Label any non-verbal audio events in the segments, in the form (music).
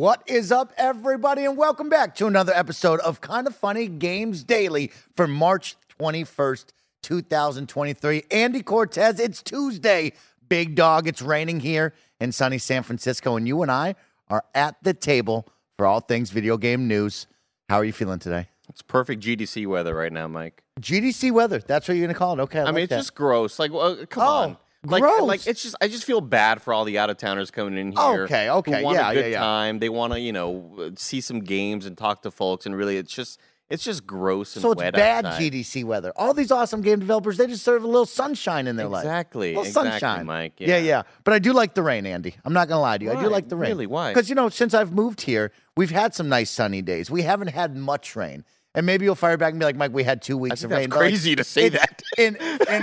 What is up, everybody, and welcome back to another episode of Kinda Funny Games Daily for March 21st, 2023. Andy Cortez, it's Tuesday. Big dog, it's raining here in sunny San Francisco, and you and I are at the table for all things video game news. How are you feeling today? It's perfect GDC weather right now, Mike. GDC weather. That's what you're going to call it. Okay. I, I, like mean, it's that. just gross. Like, well, come Oh, on. Like, gross. like it's just I just feel bad for all the out of towners coming in here. Okay, okay, who want yeah, a good yeah, yeah. time. They want to, you know, see some games and talk to folks. And really, it's just it's just gross and So it's bad outside. GDC weather. All these awesome game developers, they just deserve a little sunshine in their life. Exactly, little exactly, sunshine. Mike, Yeah. yeah. yeah, But I do like the rain, Andy. I'm not gonna lie to you. I do like the rain. Really? Why? Because you know, since I've moved here, we've had some nice sunny days. We haven't had much rain. And maybe you'll fire back and be like, Mike, we had two weeks of rain. But, like, crazy to say that. In in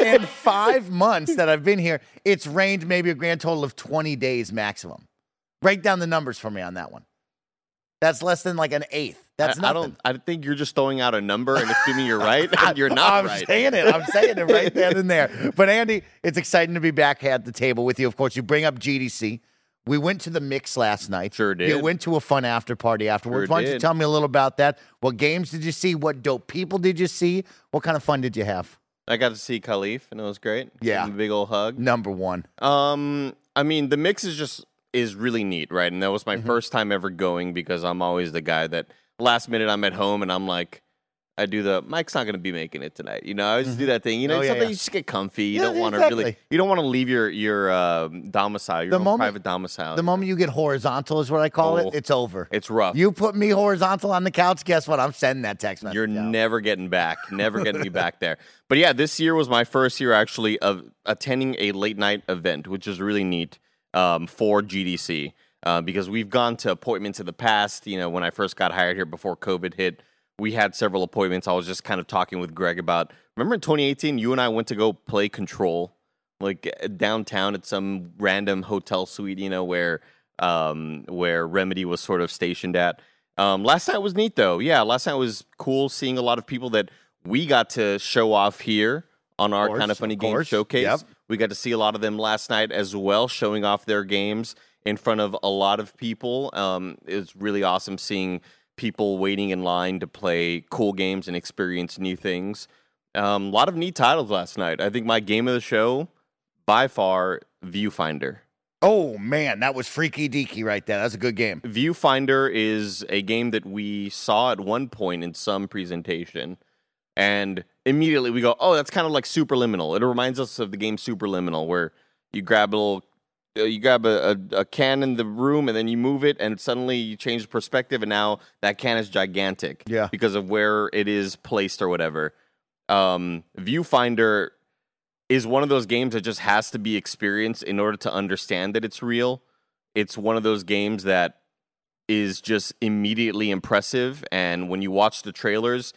in five months that I've been here, it's rained maybe a grand total of 20 days maximum. Break down the numbers for me on that one. That's less than like an eighth. That's I, I don't. I think you're just throwing out a number and assuming you're right. and you're not I'm right. saying it. I'm saying it right then and there. But Andy, it's exciting to be back at the table with you. Of course, you bring up GDC. We went to the mix last night. Sure You did. went to a fun after party afterwards. Sure Why don't you did. tell me a little about that? What games did you see? What dope people did you see? What kind of fun did you have? I got to see Kahlief, and it was great. Yeah. Give him a big old hug. Number one. Um, I mean, the mix is just is really neat, right? And that was my Mm-hmm. first time ever going because I'm always the guy that last minute I'm at home and I'm like, I do the Mike's not going to be making it tonight. You know, I just do that thing. You know, Oh, yeah, something yeah. you just get comfy. You Yeah, don't want to really, you don't want to leave your your uh, domicile, your The moment- private domicile. The moment you get horizontal is what I call Oh. it. It's over. it's rough. You put me horizontal on the couch, guess what? I'm sending that text message. You're out. never getting back. (laughs) Never getting me back there. But yeah, this year was my first year actually of attending a late night event, which is really neat um, for GDC uh, because we've gone to appointments in the past. You know, when I first got hired here before COVID hit, we had several appointments. I was just kind of talking with Greg about. Remember in 2018, you and I went to go play Control, like uh, downtown at some random hotel suite. You know where um, where Remedy was sort of stationed at. Um, last night was neat though. Yeah, last night was cool seeing a lot of people that we got to show off here on our course, kind of funny of game showcase. Yep. We got to see a lot of them last night as well, showing off their games in front of a lot of people. Um, it was really awesome seeing people waiting in line to play cool games and experience new things. Um, a lot of neat titles last night. I think my game of the show, by far, Viewfinder. Oh man, that was freaky deaky right there. That's a good game. Viewfinder is a game that we saw at one point in some presentation, and immediately we go, "Oh, that's kind of like Superliminal." It reminds us of the game Superliminal, where you grab a little, you grab a, a, a can in the room, and then you move it, and suddenly you change the perspective, and now that can is gigantic, Yeah. because of where it is placed or whatever. Um, Viewfinder is one of those games that just has to be experienced in order to understand that it's real. It's one of those games that is just immediately impressive. And when you watch the trailers,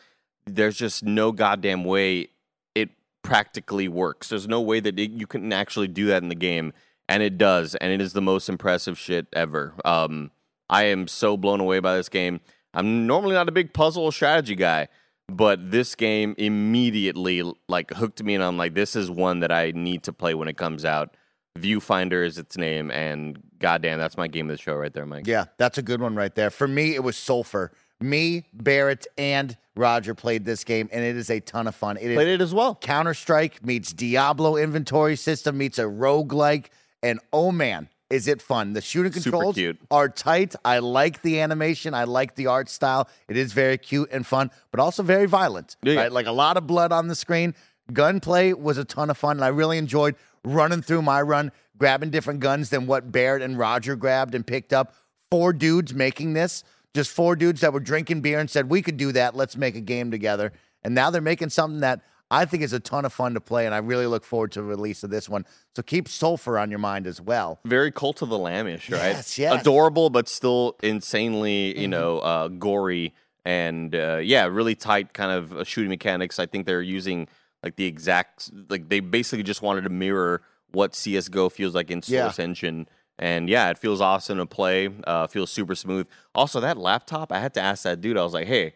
there's just no goddamn way it practically works. There's no way that it, you can actually do that in the game. And it does. And it is the most impressive shit ever. Um, I am so blown away by this game. I'm normally not a big puzzle or strategy guy, but this game immediately like hooked me and I'm like, this is one that I need to play when it comes out. Viewfinder is its name, and goddamn, that's my game of the show right there, Mike. Yeah, that's a good one right there. For me, it was Sulfur. Me, Barrett, and Roger played this game, and it is a ton of fun. It is Played it as well. Counter Strike meets Diablo inventory system meets a roguelike, and oh man, is it fun. The shooting controls are tight. I like the animation. I like the art style. It is very cute and fun, but also very violent. Yeah. Right? Like a lot of blood on the screen. Gunplay was a ton of fun, and I really enjoyed running through my run, grabbing different guns than what Barrett and Roger grabbed and picked up. Four dudes making this, just four dudes that were drinking beer and said, We could do that. Let's make a game together. And now they're making something that I think it's a ton of fun to play, and I really look forward to the release of this one. So keep Sulfur on your mind as well. Very Cult of the Lambish, right? Yes, yes. Adorable, but still insanely, you Mhm. know, uh, gory and uh, yeah, really tight kind of uh, shooting mechanics. I think they're using like the exact, like they basically just wanted to mirror what CS:GO feels like in Yeah. Source Engine. And yeah, it feels awesome to play. Uh, feels super smooth. Also, that laptop, I had to ask that dude. I was like, "Hey,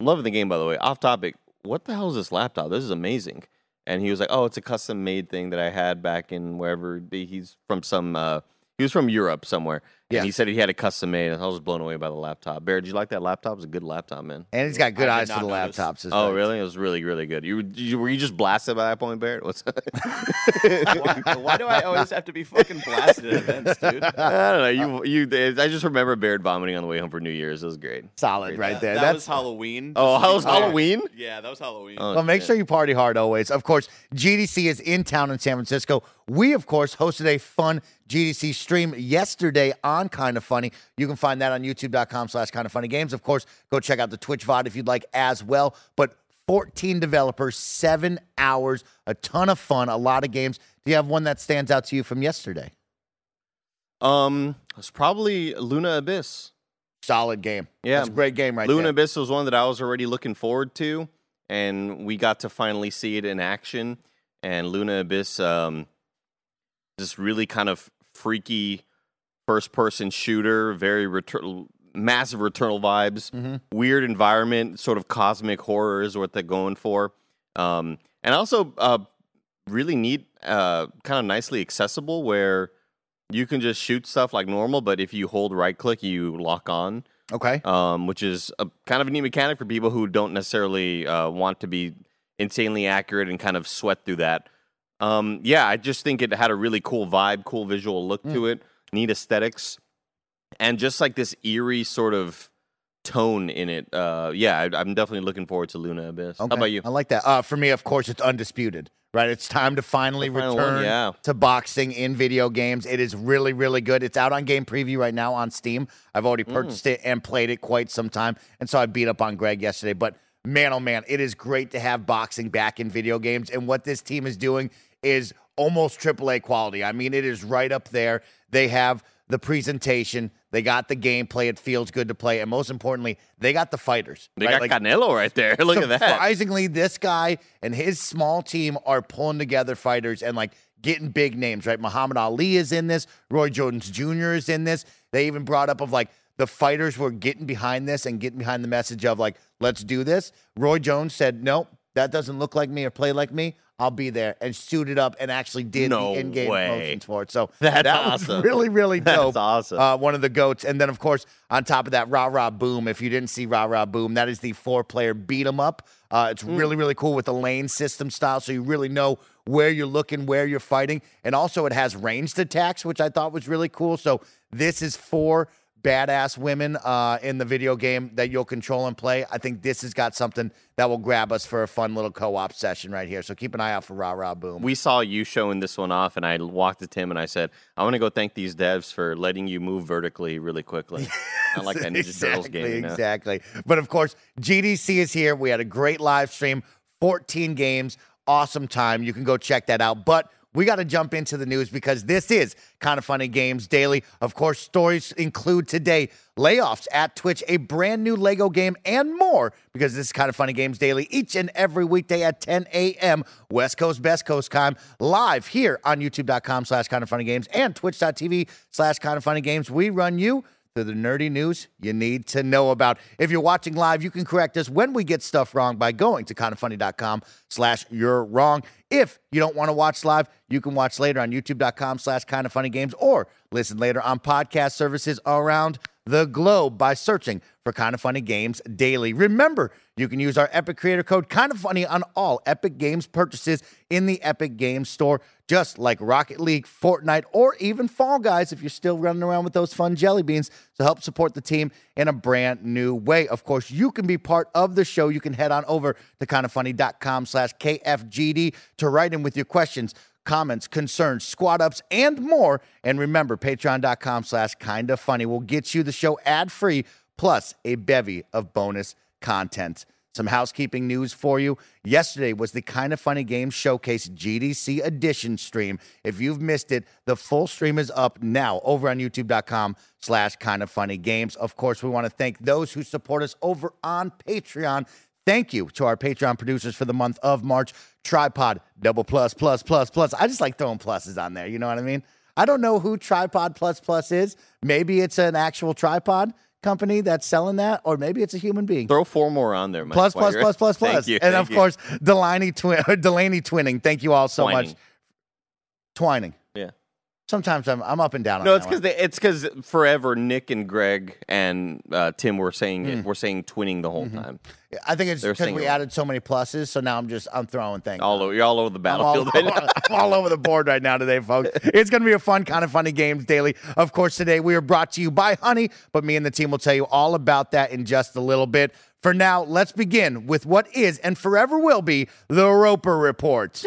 I'm loving the game, by the way. Off topic, what the hell is this laptop? This is amazing." And he was like, "Oh, it's a custom made thing that I had back in wherever he's from. Some uh, he was from Europe somewhere, and Yeah. he said he had it custom made. I was blown away by the laptop. Bear, did you like that laptop? It was a good laptop, man. And he's got good I eyes for the notice. laptops. as Oh, well. really? It was really, really good. You, you were you just blasted by that point, Barrett? What's (laughs) why, why do I always have to be fucking blasted at events, dude? (laughs) I don't know. You, you. I just remember Barrett vomiting on the way home for New Year's. It was great. Solid right there. That That's was Halloween. Oh, that was. Halloween. Yeah, that was Halloween. Oh, Well, make shit. sure you party hard always. Of course, GDC is in town in San Francisco. We, of course, hosted a fun GDC stream yesterday on Kind of Funny. You can find that on youtube.com slash kind of funny games. Of course, go check out the Twitch VOD if you'd like as well. But 14 developers, seven hours, a ton of fun, a lot of games. Do you have one that stands out to you from yesterday? Um, it's probably Luna Abyss. Solid game. Yeah. That's a great game right Luna there. Abyss was one that I was already looking forward to, and we got to finally see it in action. And Luna Abyss, um, this really kind of freaky first-person shooter, very retur- massive Returnal vibes, Mhm. weird environment, sort of cosmic horror is what they're going for, um, and also uh, really neat, uh, kind of nicely accessible where. You can just shoot stuff like normal, but if you hold right click, you lock on Okay. um, which is a kind of a neat mechanic for people who don't necessarily uh, want to be insanely accurate and kind of sweat through that. Um, yeah, I just think it had a really cool vibe, cool visual look to it, neat aesthetics, and just like this eerie sort of tone in it. Uh, yeah, I, I'm definitely looking forward to Luna Abyss. How about you? I like that. Uh, for me, of course, it's undisputed. Right, it's time to finally final one, return yeah. to boxing in video games. It is really, really good. It's out on game preview right now on Steam. I've already Mm. purchased it and played it quite some time, and so I beat up on Greg yesterday. But man, oh man, it is great to have boxing back in video games. And what this team is doing is almost AAA quality. I mean, it is right up there. They have the presentation, they got the gameplay. It feels good to play, and most importantly, they got the fighters. They right? got Like, Canelo right there. (laughs) Look at that. Surprisingly, this guy and his small team are pulling together fighters and like getting big names, right? Muhammad Ali is in this, Roy Jones Jr. is in this. They even brought up of like the fighters were getting behind this and getting behind the message of like, let's do this. Roy Jones said, Nope, that doesn't look like me or play like me. I'll be there and suited up and actually did No the in-game way. promotions for it. So (laughs) That's that was really, really dope That's awesome. uh, one of the goats. And then, of course, on top of that, Rah Rah Boom. If you didn't see Rah Rah Boom, that is the four player beat 'em up. Uh, it's really, really cool with the lane system style. So you really know where you're looking, where you're fighting. And also, it has ranged attacks, which I thought was really cool. So this is for badass women uh, in the video game that you'll control and play. I think this has got something that will grab us for a fun little co op session right here. So keep an eye out for Rah Rah Boom. we saw you showing this one off, and I walked to Tim and I said, "I want to go thank these devs for letting you move vertically really quickly." (laughs) I like that Ninja Turtles game. Exactly. But of course, GDC is here. We had a great live stream, 14 games, awesome time. You can go check that out. But we got to jump into the news because this is kind of funny games daily. Of course, stories include today layoffs at Twitch, a brand new Lego game, and more because this is kind of funny games daily each and every weekday at 10 a.m. West Coast, Best Coast time, live here on youtube.com slash kind of funny games and twitch.tv slash kind of funny games. We run you to the nerdy news you need to know about. If you're watching live, you can correct us when we get stuff wrong by going to kindoffunny.com slash you're wrong. If you don't want to watch live, you can watch later on youtube.com slash kindoffunnygames or listen later on podcast services around the globe by searching for Kinda Funny Games Daily. Remember, you can use our Epic Creator Code Kind of Funny on all Epic Games purchases in the Epic Games Store, just like Rocket League, Fortnite, or even Fall Guys if you're still running around with those fun jelly beans to help support the team in a brand new way. Of course, you can be part of the show. You can head on over to kindoffunny.com slash KFGD to write in with your questions comments, concerns, squad ups, and more. And remember, patreon.com slash kinda funny will get you the show ad free plus a bevy of bonus content. Some housekeeping news for you. Yesterday was the Kinda Funny Games Showcase GDC edition stream. If you've missed it, the full stream is up now over on youtube.com slash kind of funny games. Of course, we want to thank those who support us over on Patreon. Thank you to our Patreon producers for the month of March. Tripod, double plus, plus, plus, plus. I just like throwing pluses on there. You know what I mean? I don't know who Tripod Plus Plus is. Maybe it's an actual tripod company that's selling that, or maybe it's a human being. Throw four more on there, Mike. Plus, plus, plus, plus, (laughs) Thank you, and of you. course, Delaney, twin, (laughs) Delaney twinning. Thank you all so much. Twining. Sometimes I'm, I'm up and down No, it's because it's because forever Nick and Greg and uh, Tim were saying it. We're saying twinning the Mm-hmm. whole time. I think it's because we it. added so many pluses. So now I'm just I'm throwing things. All over, you're all over the I'm all, battlefield now. I'm all over the board right now today, folks. (laughs) It's going to be a fun, kind of funny games daily. Of course, today we are brought to you by Honey, but me and the team will tell you all about that in just a little bit. For now, let's begin with what is and forever will be the Roper Report.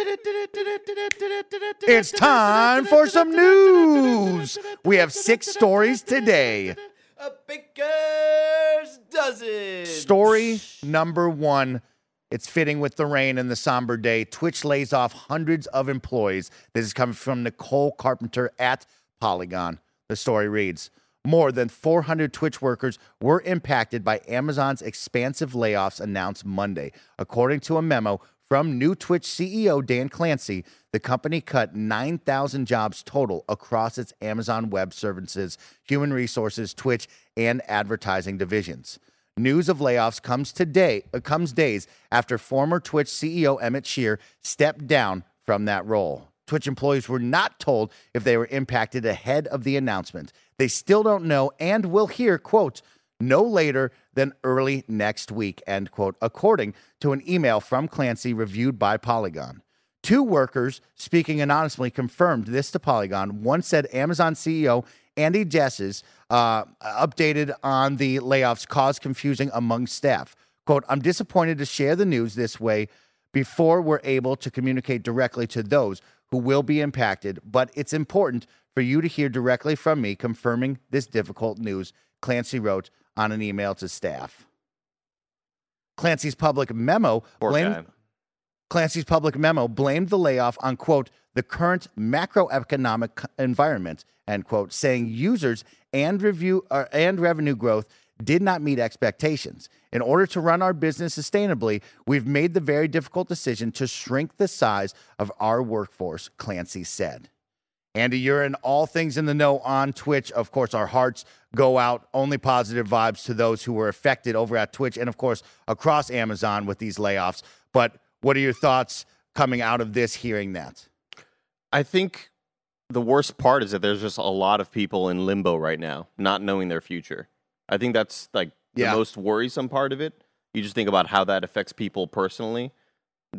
It's time for some news. We have six stories today. A baker's dozen. Story number one. It's fitting with the rain and the somber day. Twitch lays off hundreds of employees. This is coming from Nicole Carpenter at Polygon. The story reads More than 400 Twitch workers were impacted by Amazon's expansive layoffs announced Monday. According to a memo from new Twitch CEO Dan Clancy, the company cut 9,000 jobs total across its Amazon Web Services, Human Resources, Twitch, and advertising divisions. News of layoffs comes today uh, comes days after former Twitch CEO Emmett Shear stepped down from that role. Twitch employees were not told if they were impacted ahead of the announcement. They still don't know and will hear, quote, no later than early next week, end quote, according to an email from Clancy reviewed by Polygon. Two workers speaking anonymously confirmed this to Polygon. One said Amazon CEO Andy Jassy's uh, updated on the layoffs caused confusing among staff. Quote, I'm disappointed to share the news this way before we're able to communicate directly to those who will be impacted, but it's important for you to hear directly from me confirming this difficult news, Clancy wrote on an email to staff. Clancy's public memo Poor blamed guy. Clancy's public memo blamed the layoff on, quote, the current macroeconomic environment, end quote, saying users and review uh, and revenue growth did not meet expectations. In order to run our business sustainably, we've made the very difficult decision to shrink the size of our workforce, Clancy said. Andy, you're in all things in the know on Twitch. Of course, our hearts go out, only positive vibes to those who were affected over at Twitch and, of course, across Amazon with these layoffs. But what are your thoughts coming out of this, hearing that? I think the worst part is that there's just a lot of people in limbo right now, not knowing their future. I think that's like Yeah. the most worrisome part of it. You just think about how that affects people personally.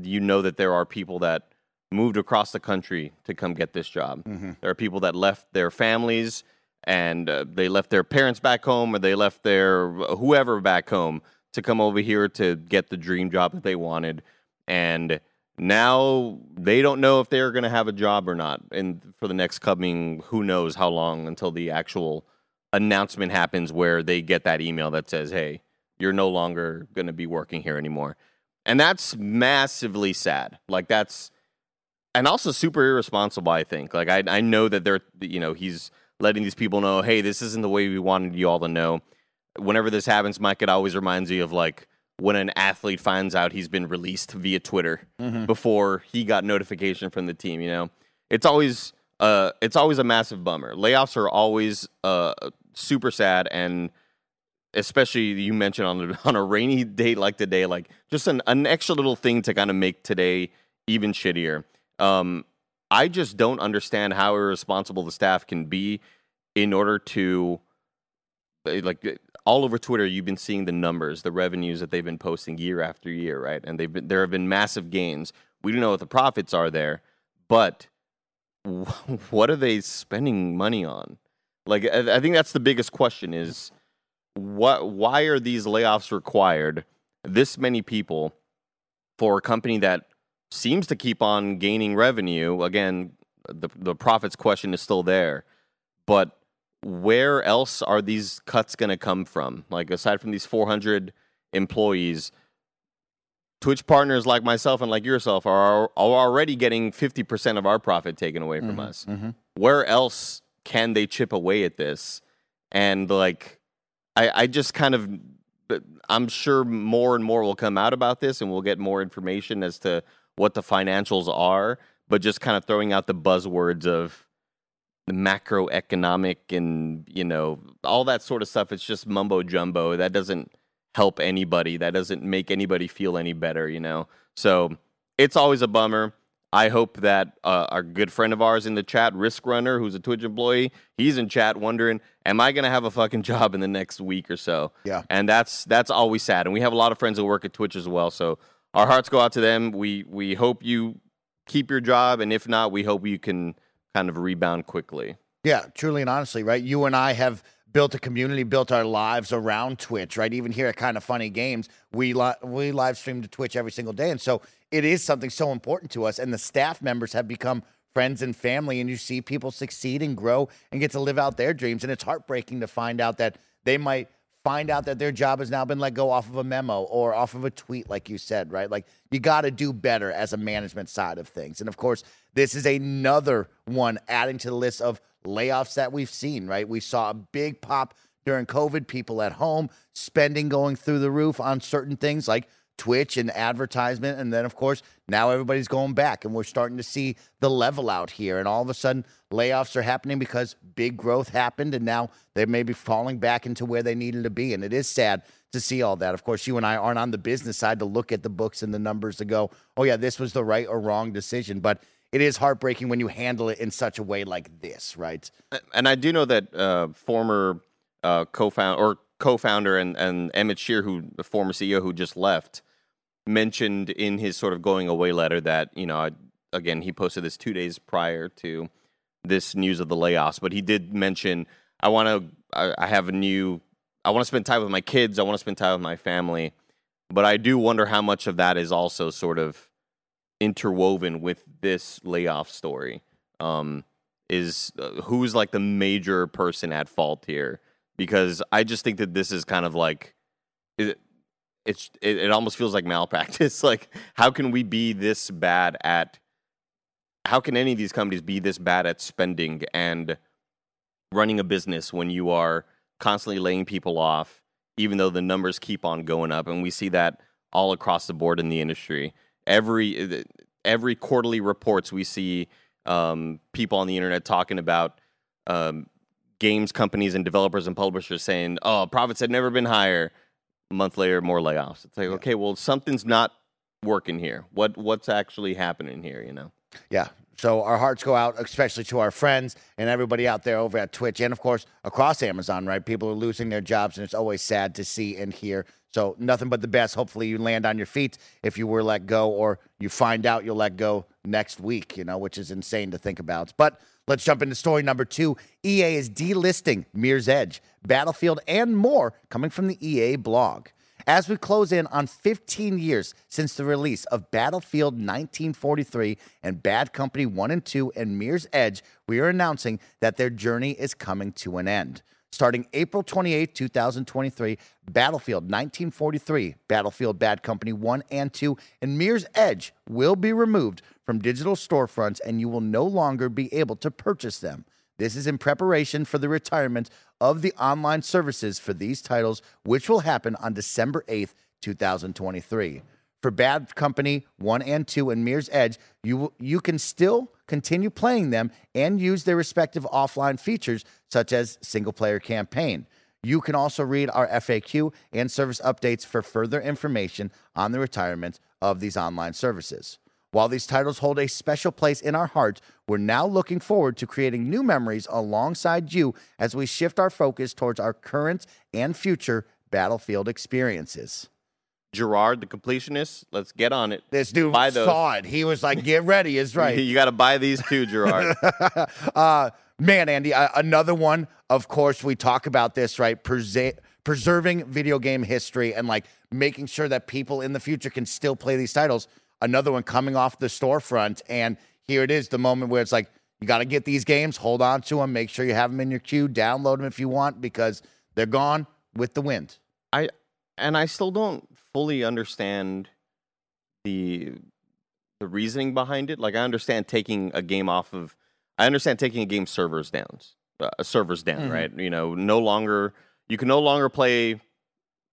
You know that there are people that moved across the country to come get this job. There are people that left their families and uh, they left their parents back home or they left their whoever back home to come over here to get the dream job that they wanted. And now they don't know if they're going to have a job or not. And for the next coming, who knows how long until the actual announcement happens where they get that email that says, hey, you're no longer going to be working here anymore. And that's massively sad. Like, that's, and also super irresponsible, I think. Like, I, I know that they're, you know, he's letting these people know, hey, this isn't the way we wanted you all to know. Whenever this happens, Mike, it always reminds me of like when an athlete finds out he's been released via Twitter mm-hmm. before he got notification from the team, you know? It's always, uh, it's always a massive bummer. Layoffs are always uh, super sad and especially you mentioned on a, (laughs) on a rainy day like today, like just an, an extra little thing to kind of make today even shittier. Um, I just don't understand how irresponsible the staff can be in order to eh, like eh, all over Twitter. You've been seeing the numbers, the revenues that they've been posting year after year, right? And they've been there have been massive gains. We don't know what the profits are there, but (laughs) what are they spending money on? Like I, think that's the biggest question is what why are these layoffs required this many people for a company that seems to keep on gaining revenue again the the profits question is still there but where else are these cuts going to come from like aside from these 400 employees Twitch partners like myself and like yourself are, are already getting 50% of our profit taken away from mm-hmm, us. Mm-hmm. Where else can they chip away at this? And like, I, I just kind of, I'm sure more and more will come out about this and we'll get more information as to what the financials are, but just kind of throwing out the buzzwords of the macroeconomic and, you know, all that sort of stuff. It's just mumbo jumbo. That doesn't help anybody. That doesn't make anybody feel any better, you know? So it's always a bummer. I hope that uh, our good friend of ours in the chat, Risk Runner, who's a Twitch employee, he's in chat wondering, "Am I going to have a fucking (laughs) job in the next week or so?" Yeah. and that's that's always sad. And we have a lot of friends that work at Twitch as well, so our hearts go out to them. We we hope you keep your job, and if not, we hope you can kind of rebound quickly. Yeah, truly and honestly, right? You and I have built a community, built our lives around Twitch, right? Even here at Kind of Funny Games, we li- we live stream to Twitch every single day, and so it is something so important to us. And the staff members have become friends and family, and you see people succeed and grow and get to live out their dreams. And it's heartbreaking to find out that they might find out that their job has now been let go off of a memo or off of a tweet, like you said, right? Like you got to do better as a management side of things. And of course, this is another one adding to the list of layoffs that we've seen, right? We saw a big pop during COVID, people at home, spending going through the roof on certain things like Twitch and advertisement. And then, of course, now everybody's going back and we're starting to see the level out here. And all of a sudden, layoffs are happening because big growth happened and now they may be falling back into where they needed to be. And it is sad to see all that. Of course, you and I aren't on the business side to look at the books and the numbers to go, oh, yeah, this was the right or wrong decision. But it is heartbreaking when you handle it in such a way like this, right? And I do know that uh, former uh, co-founder or co-founder and, and Emmett Shear, who the former CEO who just left, mentioned in his sort of going away letter that you know I, again he posted this two days prior to this news of the layoffs, but he did mention I want to I, I have a new I want to spend time with my kids, I want to spend time with my family, but I do wonder how much of that is also sort of interwoven with this layoff story. Um, is uh, who's like the major person at fault here? Because I just think that this is kind of like it, it's it, it almost feels like malpractice. (laughs) like how can we be this bad at how can any of these companies be this bad at spending and running a business when you are constantly laying people off even though the numbers keep on going up and we see that all across the board in the industry every every quarterly reports we see um, people on the internet talking about um, games companies and developers and publishers saying oh profits had never been higher. A month later more layoffs. It's like okay well something's not working here. What what's actually happening here you know? Yeah. So our hearts go out, especially to our friends and everybody out there over at Twitch and, of course, across Amazon, right? People are losing their jobs, and it's always sad to see and hear. So nothing but the best. Hopefully, you land on your feet if you were let go, or you find out you'll let go next week, you know, which is insane to think about. But let's jump into story number two. EA is delisting Mirror's Edge, Battlefield, and more coming from the EA blog. As we close in on 15 years since the release of Battlefield 1943 and Bad Company 1 and 2 and Mirror's Edge, we are announcing that their journey is coming to an end. Starting April 28, 2023, Battlefield 1943, Battlefield Bad Company 1 and 2, and Mirror's Edge will be removed from digital storefronts and you will no longer be able to purchase them. This is in preparation for the retirement of the online services for these titles, which will happen on December 8th, 2023. For Bad Company 1 and 2 and Mirror's Edge, you, you can still continue playing them and use their respective offline features, such as single player campaign. You can also read our FAQ and service updates for further information on the retirement of these online services. While these titles hold a special place in our hearts, we're now looking forward to creating new memories alongside you as we shift our focus towards our current and future Battlefield experiences. jirard the completionist let's get on it This dude Buy those. saw it. He was like, "Get ready," is (laughs) right. you got to buy these too jirard (laughs) uh, man, Andy, uh, another one. Of course, we talk about this, right? Perse- preserving video game history and like making sure that people in the future can still play these titles. Another one coming off the storefront, and here it is, the moment where it's like you got to get these games, hold on to them, make sure you have them in your queue, download them if you want because they're gone with the wind. I and I still don't fully understand the the reasoning behind it. Like I understand taking a game off of, I understand taking a game servers down, uh, servers down, Mhm. right? You know, no longer you can no longer play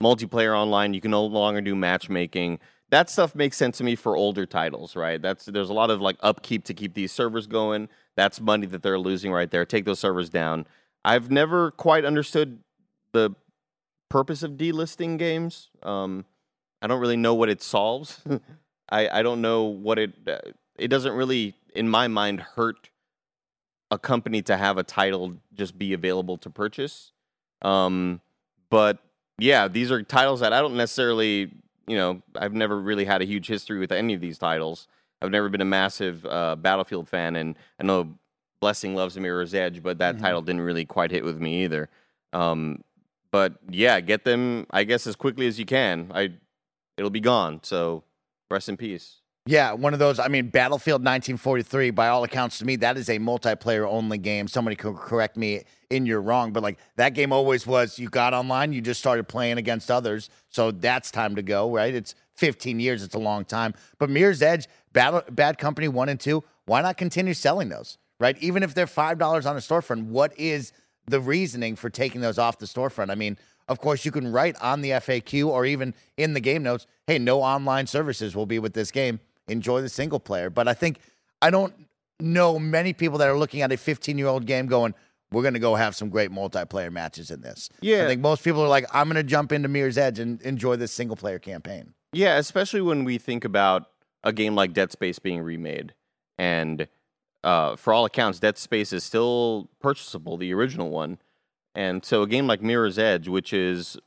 multiplayer online. You can no longer do matchmaking. That stuff makes sense to me for older titles, right? That's there's a lot of like upkeep to keep these servers going. That's money that they're losing right there. Take those servers down. I've never quite understood the purpose of delisting games. Um, I don't really know what it solves. (laughs) I, I don't know what it. Uh, it doesn't really, in my mind, hurt a company to have a title just be available to purchase. Um, but yeah, these are titles that I don't necessarily, you know, I've never really had a huge history with any of these titles. I've never been a massive uh, Battlefield fan, and I know Blessing loves Mirror's Edge, but that Mhm. title didn't really quite hit with me either. Um, but yeah, get them, I guess, as quickly as you can. I, it'll be gone. So rest in peace. Yeah, one of those. I mean, Battlefield 1943, by all accounts to me, that is a multiplayer only game. Somebody could correct me in you're wrong, but like that game always was you got online, you just started playing against others. So that's time to go, right? It's 15 years, it's a long time. But Mirror's Edge, Battle, Bad Company 1 and 2, why not continue selling those, right? Even if they're $5 on a storefront, what is the reasoning for taking those off the storefront? I mean, of course, you can write on the FAQ or even in the game notes, hey, no online services will be with this game. Enjoy the single player. But I think I don't know many people that are looking at a 15 year old game going, we're going to go have some great multiplayer matches in this. Yeah. I think most people are like, I'm going to jump into Mirror's Edge and enjoy this single player campaign. Yeah, especially when we think about a game like Dead Space being remade, and uh, for all accounts, Dead Space is still purchasable, the original one, and so a game like Mirror's Edge, which is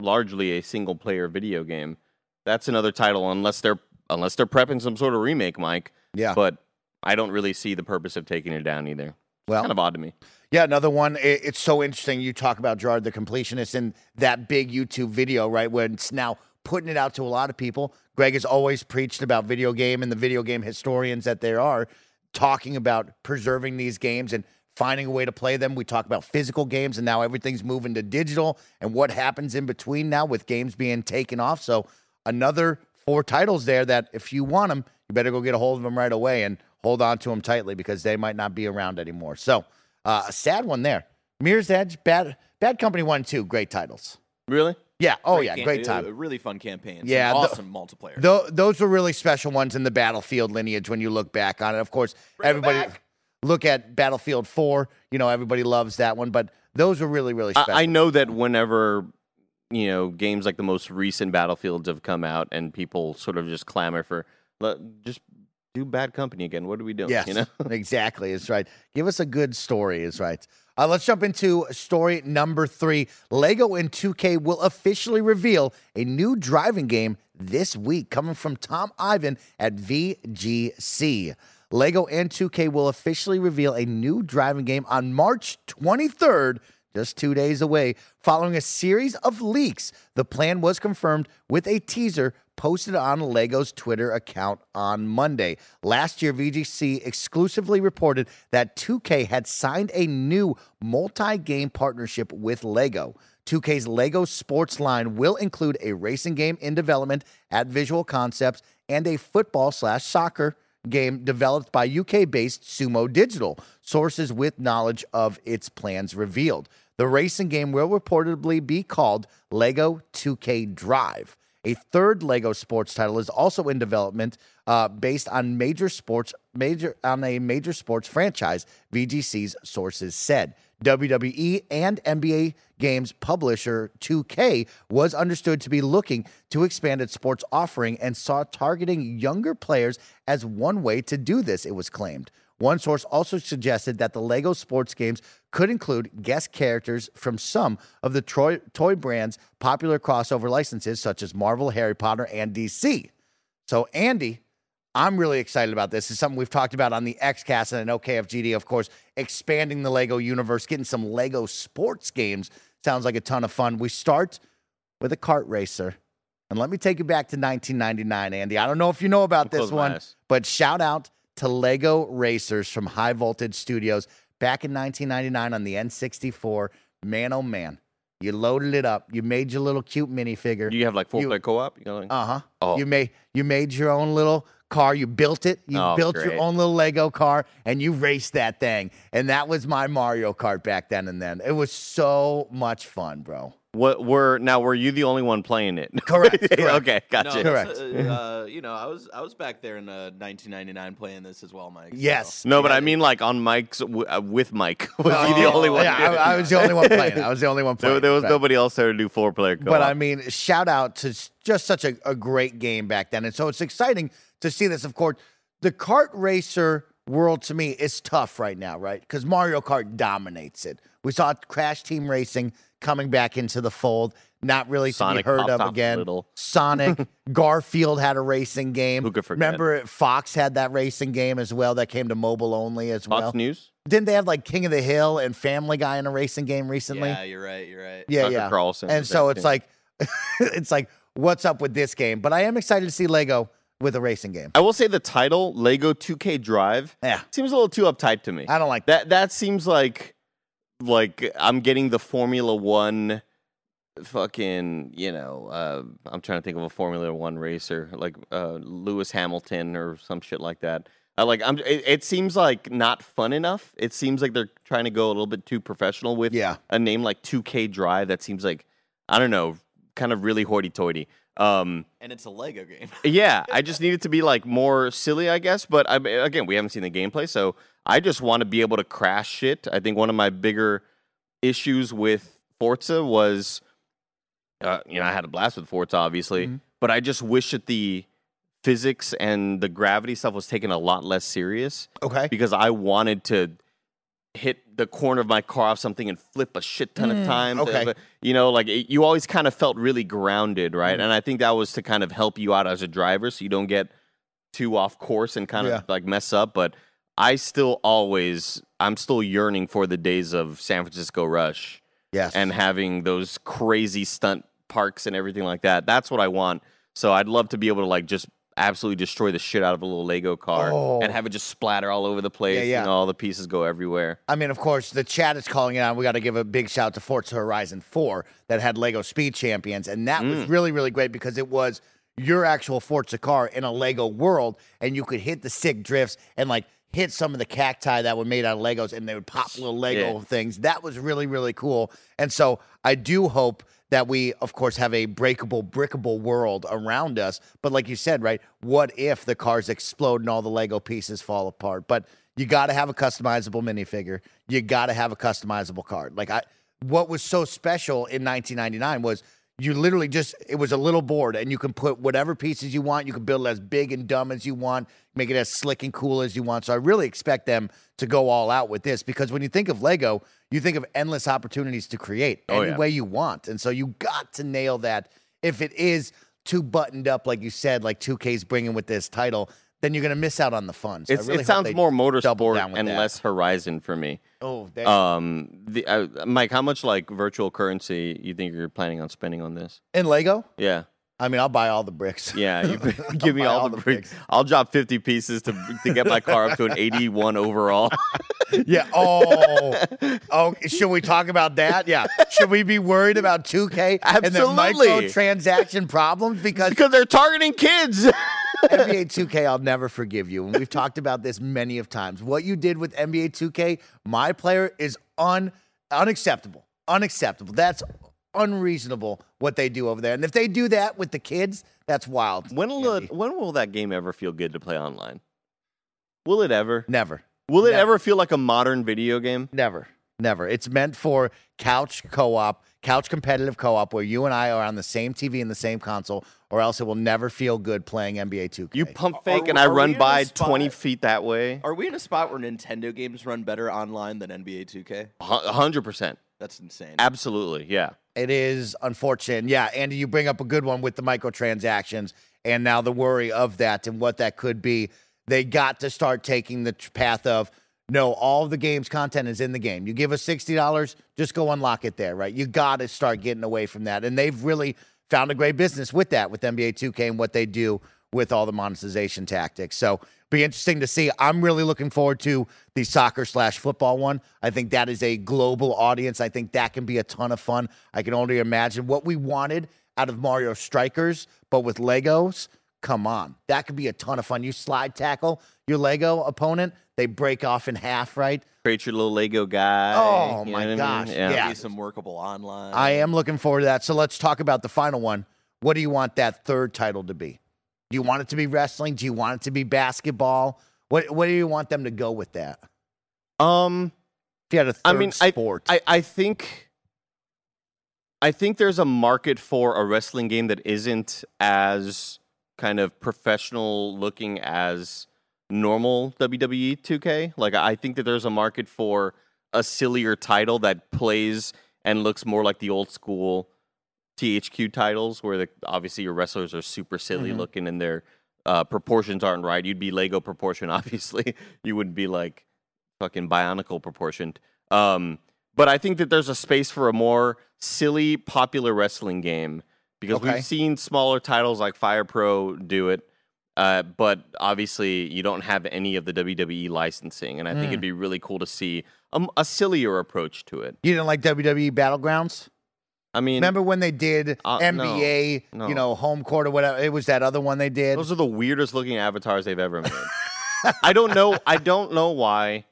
largely a single player video game, that's another title unless they're unless they're prepping some sort of remake, Mike. Yeah. But I don't really see the purpose of taking it down either. Well, Kind of odd to me. Yeah, another one. It, it's so interesting. You talk about Jirard the completionist in that big YouTube video, right? Where it's now putting it out to a lot of people. Greg has always preached about video game and the video game historians that there are, talking about preserving these games and finding a way to play them. We talk about physical games, and now everything's moving to digital. And what happens in between now with games being taken off? So another four titles there that if you want them, you better go get a hold of them right away and hold on to them tightly because they might not be around anymore. So uh, a sad one there. Mirror's Edge, Bad Bad Company One, two, great titles. Really? Yeah. Oh Great yeah, game- great time. A really fun campaign. Some Yeah, the- awesome multiplayer. Tho- those were really special ones in the Battlefield lineage when you look back on it. Of course, Bring everybody look at Battlefield 4. You know, everybody loves that one, but those were really, really special. I, I know that whenever you know games like the most recent battlefields have come out and people sort of just clamor for just do bad company again what are we doing Yes, you know (laughs) exactly. it's right. Give us a good story. Is right. Uh, let's jump into story number three. Lego and 2K will officially reveal a new driving game this week, coming from Tom Ivan at VGC. Lego and 2K will officially reveal a new driving game on March 23rd just two days away. Following a series of leaks, the plan was confirmed with a teaser posted on Lego's Twitter account on Monday. Last year, VGC exclusively reported that 2K had signed a new multi game partnership with Lego. 2K's Lego Sports line will include a racing game in development at Visual Concepts and a football slash soccer game developed by UK based Sumo Digital, sources with knowledge of its plans revealed. The racing game will reportedly be called Lego 2K Drive. A third Lego sports title is also in development, uh, based on major sports major on a major sports franchise. VGC's sources said. WWE and NBA games publisher 2K was understood to be looking to expand its sports offering and saw targeting younger players as one way to do this, it was claimed. One source also suggested that the Lego sports games could include guest characters from some of the toy, toy brand's popular crossover licenses, such as Marvel, Harry Potter, and DC. So, Andy, I'm really excited about this. It's something we've talked about on the XCast and I know KFGD, of course, expanding the Lego universe, getting some Lego sports games. Sounds like a ton of fun. We start with a kart racer. And let me take you back to 1999, Andy. I don't know if you know about this one, eyes. but shout out to Lego Racers from High Voltage Studios back in 1999 on the N64. Man, oh man, You loaded it up. You made your little cute minifigure. You have like four You- player co op. You know, like, Uh huh. Oh. You made you made your own little car. You built it. You Oh, built great. your own little Lego car, and you raced that thing. And that was my Mario Kart back then. And then it was so much fun, bro. What were now? Were you the only one playing it? Correct, (laughs) correct. okay, No, gotcha. Correct. Uh, uh, you know, I was I was back there in uh, 1999 playing this as well, Mike. so- Yes. No, but Yeah, I mean like on Mike's w- uh, with Mike. (laughs) Was he the Oh, only one? Yeah. I, I was the only one playing. I was the only one playing. there, there was Right. nobody else there to do four player co op. But I mean, shout out to just such a, a great game back then. And so it's exciting to see this. Of course, the kart racer world to me is tough right now, right? Because Mario Kart dominates it. We saw Crash Team Racing coming back into the fold, not really Sonic to be heard of again. Sonic, (laughs) Garfield had a racing game. Who could forget? Remember, Fox had that racing game as well that came to mobile only as well. Fox well. News, Didn't they have like King of the Hill and Family Guy in a racing game recently? Yeah, you're right. You're right. Yeah, Tucker yeah. Carlson and so it's too. like, (laughs) it's like, what's up with this game? But I am excited to see Lego with a racing game. I will say the title Lego 2K Drive Yeah, seems a little too uptight to me. I don't like that. That that seems like like I'm getting the Formula One fucking you know uh, I'm trying to think of a Formula One racer like uh, Lewis Hamilton or some shit like that. I like I'm. It, it seems like not fun enough. It seems like they're trying to go a little bit too professional with Yeah. a name like 2K Drive. That seems like I don't know, kind of really hoity-toity. Um, And it's a Lego game. (laughs) yeah, I just need it to be like more silly, I guess. But I, again, we haven't seen the gameplay, so I just want to be able to crash shit. I think one of my bigger issues with Forza was, uh, you know, I had a blast with Forza, obviously, Mhm. but I just wish that the physics and the gravity stuff was taken a lot less serious Okay. because I wanted to hit the corner of my car off something and flip a shit ton of times. Mm, okay. Uh, You know, like it, you always kind of felt really grounded, Mm. right? And I think that was to kind of help you out as a driver so you don't get too off course and kind Yeah. of like mess up. But I still always, I'm still yearning for the days of San Francisco Rush Yes. and having those crazy stunt parks and everything like that. That's what I want. So I'd love to be able to like just absolutely destroy the shit out of a little Lego car Oh. and have it just splatter all over the place. Yeah, yeah. And all the pieces go everywhere. I mean, of course, the chat is calling it out. We got to give a big shout out to Forza Horizon 4 that had Lego Speed Champions. And that Mm. was really, really great because it was your actual Forza car in a Lego world. And you could hit the sick drifts and like hit some of the cacti that were made out of Legos and they would pop little Lego Yeah. things. That was really, really cool. And so I do hope that we, of course, have a breakable, brickable world around us. But like you said, right, what if the cars explode and all the Lego pieces fall apart? But you got to have a customizable minifigure. You got to have a customizable card. Like I, what was so special in 1999 was you literally just it was a little board and you can put whatever pieces you want. You can build it as big and dumb as you want, make it as slick and cool as you want. So I really expect them to go all out with this because when you think of Lego, you think of endless opportunities to create Oh, any yeah. way you want. And so you got to nail that. If it is too buttoned up, like you said, like 2K's bringing with this title, then you're going to miss out on the fun. So really it sounds more motorsport and that. less Horizon for me. Oh, there- Um, the, uh, Mike, how much like virtual currency you think you're planning on spending on this? in Lego, Yeah, I mean, I'll buy all the bricks. yeah. You (laughs) give me all, all the bricks. bricks. I'll drop fifty pieces to to get my car up to an (laughs) eighty-one overall. (laughs) Yeah. Oh. Oh. Should we talk about that? Yeah. Should we be worried about 2K and the Absolutely. microtransaction problems? Because because they're targeting kids. NBA 2K, I'll never forgive you. And we've talked about this many of times. What you did with NBA 2K, my player, is un unacceptable. Unacceptable. That's unreasonable what they do over there. And if they do that with the kids, that's wild. when will it, when will that game ever feel good to play online? Will it ever? Never. Will it Never. ever feel like a modern video game? Never. Never. It's meant for couch co op, couch competitive co op, where you and I are on the same TV and the same console, or else it will never feel good playing NBA 2K. You pump fake Are- and I are we run in a by spot- twenty feet that way. Are we in a spot where Nintendo games run better online than NBA 2K? A hundred percent. That's insane. Absolutely. Yeah. It is unfortunate. Yeah, Andy, you bring up a good one with the microtransactions and now the worry of that and what that could be. They got to start taking the path of no, all the game's content is in the game. You give us $60, just go unlock it there, right? You got to start getting away from that. And they've really found a great business with that, with NBA 2K and what they do with all the monetization tactics. So Be interesting to see. I'm really looking forward to the soccer slash football one. I think that is a global audience. I think that can be a ton of fun. I can only imagine what we wanted out of Mario Strikers, but with Legos. Come on, that could be a ton of fun. You slide tackle your Lego opponent, they break off in half, right? Create your little Lego guy. Oh, my what I mean? gosh, Yeah. yeah. Maybe some workable online. I am looking forward to that. So let's talk about the final one. What do you want that third title to be? Do you want it to be wrestling? Do you want it to be basketball? What What do you want them to go with that? Um, If you had a third I mean, I, sport, I, I think, I think there's a market for a wrestling game that isn't as kind of professional looking as normal WWE 2K. Like, I think that there's a market for a sillier title that plays and looks more like the old school THQ titles, where the, obviously your wrestlers are super silly Mhm. looking and their uh, proportions aren't right. You'd be Lego proportion, (laughs) obviously. you wouldn't be like fucking bionicle proportioned. Um, but I think that there's a space for a more silly, popular wrestling game because Okay. we've seen smaller titles like Fire Pro do it. Uh, but obviously, you don't have any of the WWE licensing, and I think Mm. it'd be really cool to see a, a sillier approach to it. you didn't like WWE Battlegrounds. I mean, Remember when they did Uh, NBA, no, you know, home court or whatever? It was that other one they did. those are the weirdest looking avatars they've ever made. (laughs) I don't know. I don't know why.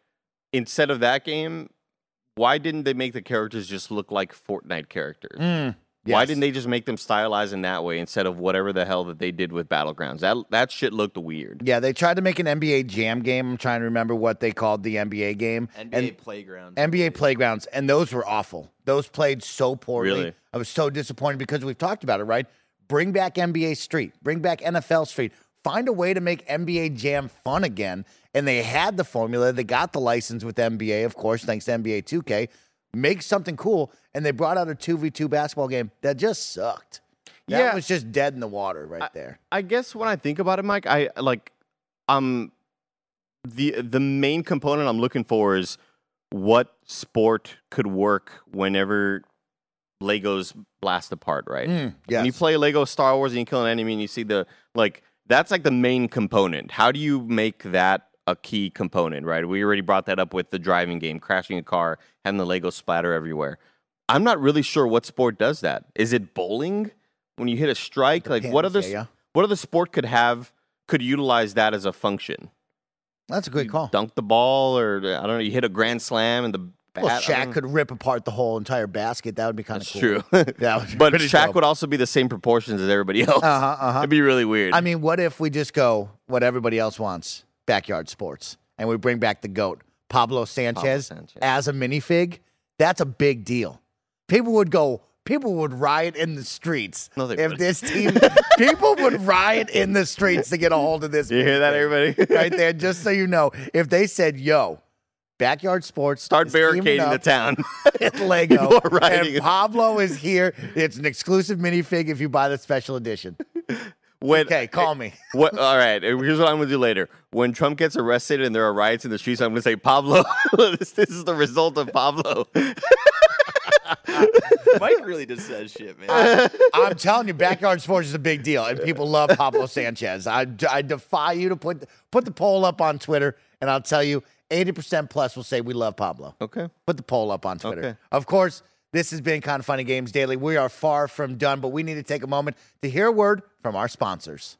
Instead of that game, why didn't they make the characters just look like Fortnite characters? Mm, Why didn't they just make them stylized in that way instead of whatever the hell that they did with Battlegrounds? That that shit looked weird. Yeah, they tried to make an NBA Jam game. I'm trying to remember what they called the NBA game. NBA and playground. NBA playgrounds, and those were awful. Those played so poorly. Really? I was so disappointed because we've talked about it, right? Bring back NBA Street, bring back NFL Street, find a way to make NBA Jam fun again. And they had the formula, they got the license with NBA, of course, thanks to NBA 2K. Make something cool, and they brought out a 2v2 basketball game that just sucked. That Yeah. was just dead in the water right there. I guess when I think about it, Mike, I like um the the main component I'm looking for is what sport could work whenever Legos blast apart, right? Mm, When you play Lego Star Wars and you kill an enemy and you see the like that's like the main component. How do you make that a key component, right? We already brought that up with the driving game, crashing a car, having the Lego splatter everywhere. I'm not really sure what sport does that. Is it bowling? When you hit a strike, like what other yeah, yeah. what other sport could have could utilize that as a function? That's a good call. Dunk the ball, or I don't know, you hit a grand slam and the bat. Well, Shaq could rip apart the whole entire basket. That would be kind of cool. true. (laughs) That would but Shaq dope. would also be the same proportions as everybody (laughs) else. Uh huh. Uh huh. It'd be really weird. I mean, what if we just go what everybody else wants, backyard sports, and we bring back the goat, Pablo Sanchez, Sanchez. as a minifig? That's a big deal. People would go. People would riot in the streets No, if wouldn't. this team. (laughs) people would riot in the streets to get a hold of this. you hear that, everybody? (laughs) right there, just so you know, if they said, "Yo, backyard sports, Start barricading the town. (laughs) with Lego, and Pablo is here. It's an exclusive minifig if you buy the special edition." When, Okay, call me. (laughs) What? All right. Here's what I'm gonna do later. When Trump gets arrested and there are riots in the streets, I'm gonna say Pablo. (laughs) this, this is the result of Pablo. (laughs) Mike really just says shit, man. I'm telling you, backyard sports is a big deal, and people love Pablo Sanchez. I, I defy you to put put the poll up on Twitter, and I'll tell you, 80% plus will say we love Pablo. okay. Put the poll up on Twitter. Okay. Of course, this has been kind of funny games daily. We are far from done, but we need to take a moment to hear a word from our sponsors.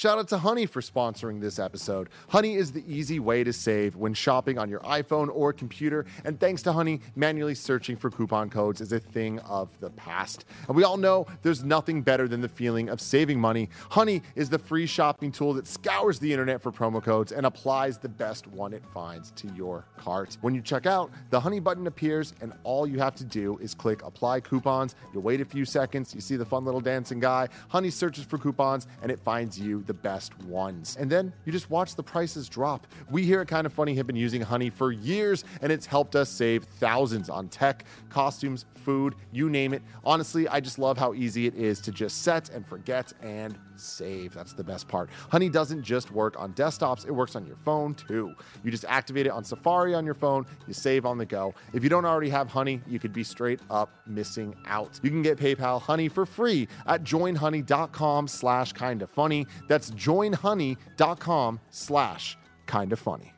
Shout out to Honey for sponsoring this episode. Honey is the easy way to save when shopping on your iPhone or computer. And thanks to Honey, manually searching for coupon codes is a thing of the past. And we all know there's nothing better than the feeling of saving money. Honey is the free shopping tool that scours the internet for promo codes and applies the best one it finds to your cart. When you check out, the Honey button appears, and all you have to do is click apply coupons. You wait a few seconds, you see the fun little dancing guy. Honey searches for coupons, and it finds you the best ones. And then you just watch the prices drop. We here at Kinda Funny have been using Honey for years, and it's helped us save thousands on tech, costumes, food, you name it. Honestly, I just love how easy it is to just set and forget and save. That's the best part. Honey doesn't just work on desktops, it works on your phone too. You just activate it on Safari on your phone, you save on the go. If you don't already have Honey, you could be straight up missing out. You can get PayPal Honey for free at joinhoney.com slash kinda funny. That's joinhoney.com slash kinda funny.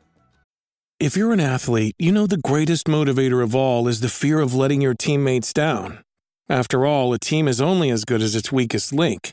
If you're an athlete, you know the greatest motivator of all is the fear of letting your teammates down. After all, a team is only as good as its weakest link.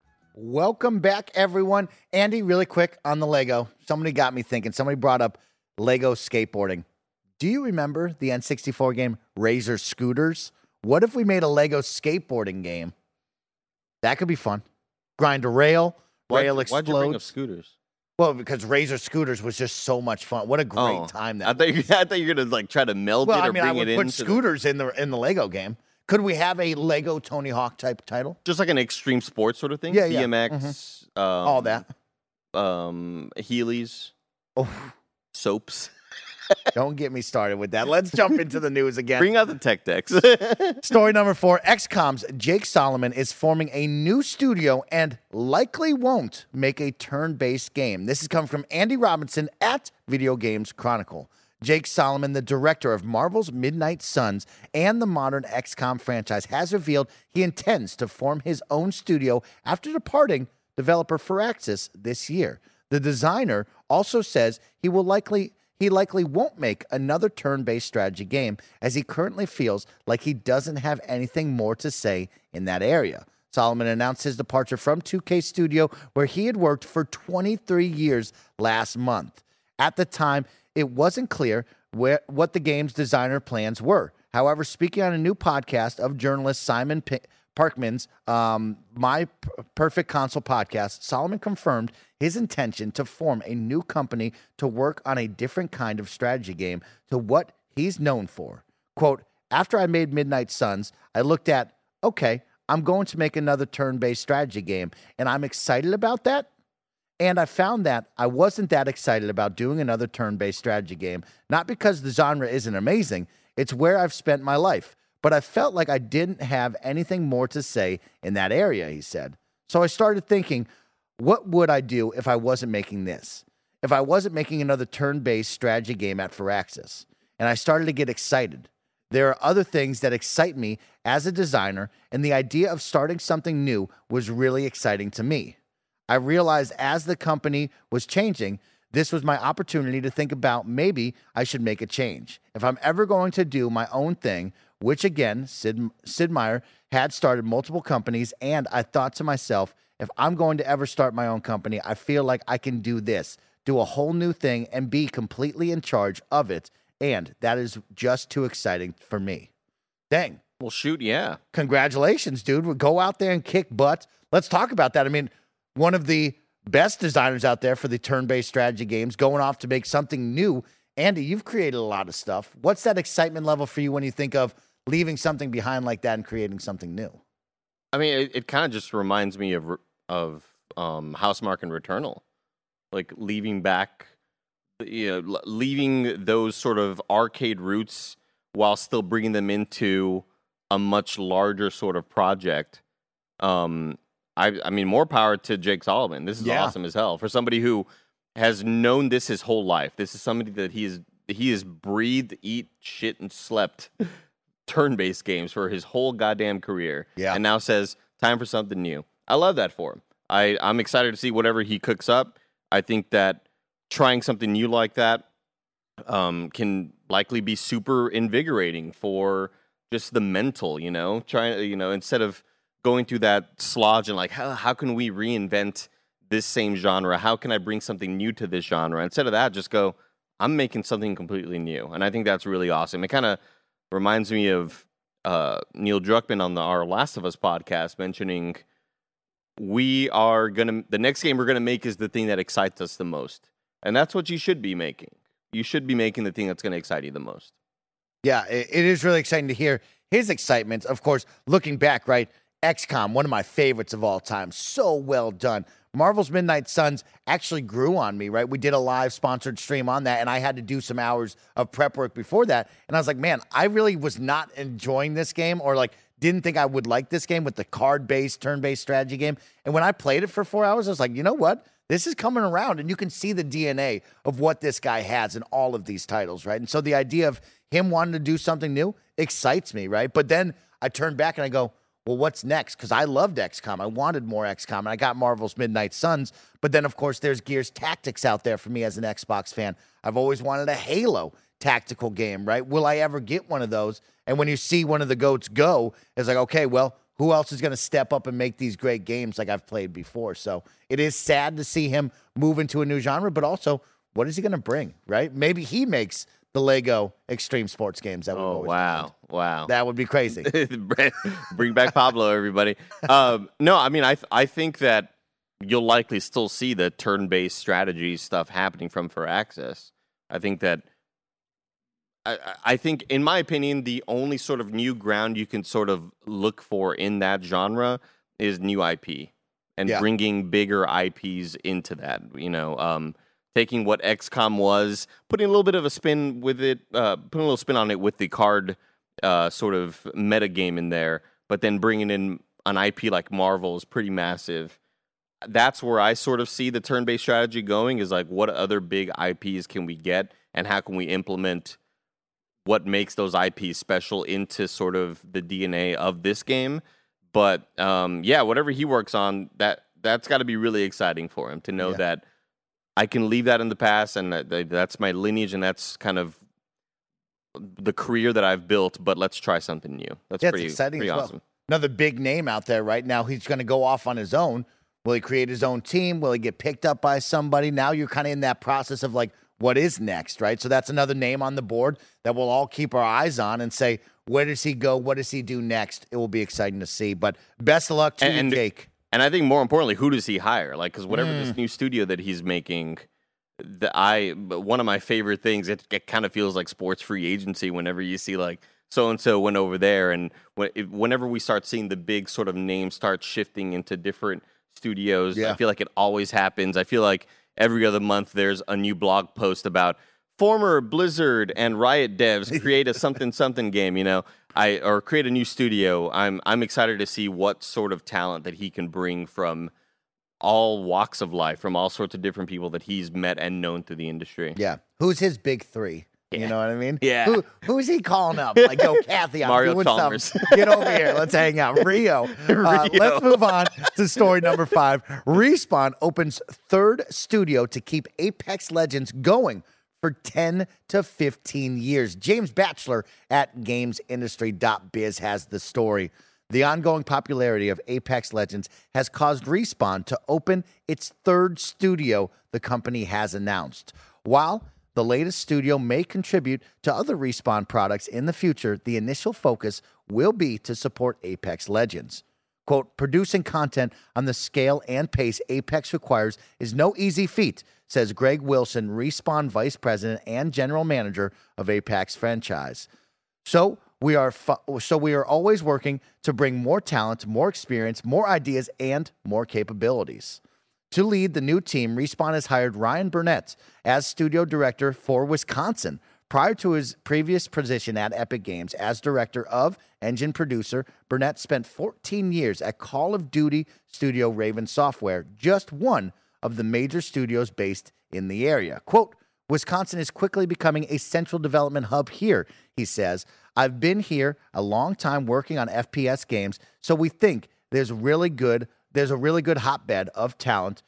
Welcome back, everyone. Andy, really quick on the Lego. Somebody got me thinking. Somebody brought up Lego skateboarding. Do you remember the N64 game Razor Scooters? What if we made a Lego skateboarding game? That could be fun. Grind a rail, Why- rail Why'd you bring up scooters? Well, because Razor Scooters was just so much fun. What a great Oh, time that I thought, you, (laughs) I thought you were gonna like try to meld Well, it or I mean, bring I would it put into the- scooters in the in the Lego game. Could we have a Lego Tony Hawk type title? just like an extreme sports sort of thing. Yeah, yeah. BMX, um, All that. um, Heelys, Oh, soaps. (laughs) don't get me started with that. Let's jump into the news again. Bring out the tech decks. (laughs) Story number four XCOM's Jake Solomon is forming a new studio and likely won't make a turn based game. This has come from Andy Robinson at Video Games Chronicle. Jake Solomon, the director of Marvel's Midnight Suns and the modern XCOM franchise, has revealed he intends to form his own studio after departing developer Firaxis this year. The designer also says he will likely he likely won't make another turn-based strategy game as he currently feels like he doesn't have anything more to say in that area. Solomon announced his departure from 2K Studio where he had worked for 23 years last month. At the time, it wasn't clear where, what the game's designer plans were. However, speaking on a new podcast of journalist Simon P- Parkin's um, My P- Perfect Console podcast, Solomon confirmed his intention to form a new company to work on a different kind of strategy game to what he's known for. Quote, after I made Midnight Suns, I looked at, okay, I'm going to make another turn based strategy game, and I'm excited about that. And I found that I wasn't that excited about doing another turn based strategy game, not because the genre isn't amazing, it's where I've spent my life. But I felt like I didn't have anything more to say in that area, he said. So I started thinking, what would I do if I wasn't making this? If I wasn't making another turn based strategy game at Firaxis? And I started to get excited. There are other things that excite me as a designer, and the idea of starting something new was really exciting to me. I realized as the company was changing, this was my opportunity to think about maybe I should make a change. If I'm ever going to do my own thing, which again, Sid, Sid Meier had started multiple companies, and I thought to myself, if I'm going to ever start my own company, I feel like I can do this, do a whole new thing, and be completely in charge of it. And that is just too exciting for me. Dang well, shoot, yeah. congratulations, dude. Go out there and kick butt. Let's talk about that. I mean, one of the best designers out there for the turn based strategy games going off to make something new. Andy, you've created a lot of stuff. What's that excitement level for you when you think of leaving something behind like that and creating something new? I mean, it, it kind of just reminds me of of um, Housemarque and Returnal, like leaving back, you know, leaving those sort of arcade roots while still bringing them into a much larger sort of project. Um, I, I mean, more power to Jake Solomon. This is Yeah. awesome as hell for somebody who has known this his whole life. This is somebody that he is he has breathed, eat, shit, and slept (laughs) turn-based games for his whole goddamn career. Yeah. and now says time for something new. I love that for him. I I'm excited to see whatever he cooks up. I think that trying something new like that um, can likely be super invigorating for just the mental, you know, trying, you know, instead of going through that slodge and like, how, how can we reinvent this same genre? How can I bring something new to this genre? Instead of that, just go, I'm making something completely new. And I think that's really awesome. It kind of reminds me of uh, Neil Druckmann on the our Last of Us podcast mentioning we are gonna the next game we're gonna make is the thing that excites us the most, and that's what you should be making. You should be making the thing that's gonna excite you the most. Yeah, it, it is really exciting to hear his excitement. Of course, looking back, right? XCOM, one of my favorites of all time. So well done. Marvel's Midnight Suns actually grew on me, right? We did a live sponsored stream on that, and I had to do some hours of prep work before that. And I was like, man, I really was not enjoying this game or like didn't think I would like this game with the card based, turn based strategy game. And when I played it for four hours, I was like, you know what? This is coming around, and you can see the DNA of what this guy has in all of these titles, right? And so the idea of him wanting to do something new excites me, right? But then I turn back and I go, well, what's next? Because I loved XCOM. I wanted more XCOM, and I got Marvel's Midnight Suns. But then, of course, there's Gears Tactics out there for me as an Xbox fan. I've always wanted a Halo tactical game, right? Will I ever get one of those? And when you see one of the goats go, it's like, okay, well, who else is going to step up and make these great games like I've played before? So it is sad to see him move into a new genre, but also, what is he going to bring, right? Maybe he makes the Lego extreme sports games that we Oh wow, wow! That would be crazy. (laughs) Bring back Pablo, everybody. Um, no, I mean, I th- I think that you'll likely still see the turn-based strategy stuff happening from Firaxis. I think that. I, I- I think, in my opinion, the only sort of new ground you can sort of look for in that genre is new IP and Yeah. bringing bigger IPs into that. You know, um, taking what XCOM was, putting a little bit of a spin with it, uh, putting a little spin on it with the card uh, sort of meta game in there, but then bringing in an IP like Marvel is pretty massive. That's where I sort of see the turn-based strategy going. Is like, what other big IPs can we get, and how can we implement what makes those IPs special into sort of the DNA of this game? But um, yeah, whatever he works on, that that's got to be really exciting for him to know Yeah. that I can leave that in the past, and that, that- that's my lineage, and that's kind of the career that I've built. But let's try something new. That's Yeah, pretty exciting Pretty as well. awesome. Another big name out there right now. He's going to go off on his own. Will he create his own team? Will he get picked up by somebody? Now you're kind of in that process of like, what is next, right? So that's another name on the board that we'll all keep our eyes on and say, where does he go? What does he do next? It will be exciting to see. But best of luck to And- you, and- Jake. And I think more importantly, who does he hire? Like, because whatever Mm. this new studio that he's making, the I one of my favorite things. It, it kind of feels like sports free agency whenever you see like so and so went over there, and whenever we start seeing the big sort of names start shifting into different studios, Yeah. I feel like it always happens. I feel like every other month there's a new blog post about former Blizzard and Riot devs (laughs) create a something something game, you know. I or create a new studio. I'm I'm excited to see what sort of talent that he can bring from all walks of life, from all sorts of different people that he's met and known through the industry. Yeah. Who's his big three? You know what I mean? Yeah. Who, who's he calling up? Like, yo, (laughs) Kathy, I'm Mario doing Chalmers. something. (laughs) Get over here. Let's hang out. Rio. Uh, Rio. let's move on to story number five. Respawn opens third studio to keep Apex Legends going for 10 to 15 years. James Batchelor at gamesindustry.biz has the story. The ongoing popularity of Apex Legends has caused Respawn to open its third studio, the company has announced. While the latest studio may contribute to other Respawn products in the future, the initial focus will be to support Apex Legends. Quote, producing content on the scale and pace Apex requires is no easy feat, says Greg Wilson, Respawn Vice President and General Manager of Apex franchise. So we are fu- so we are always working to bring more talent, more experience, more ideas, and more capabilities. To lead the new team, Respawn has hired Ryan Burnett as studio director for Wisconsin. Prior to his previous position at Epic Games as director of engine producer, Burnett spent 14 years at Call of Duty studio Raven Software, just one of the major studios based in the area. Quote, Wisconsin is quickly becoming a central development hub here, he says. I've been here a long time working on FPS games, so we think there's really good there's a really good hotbed of talent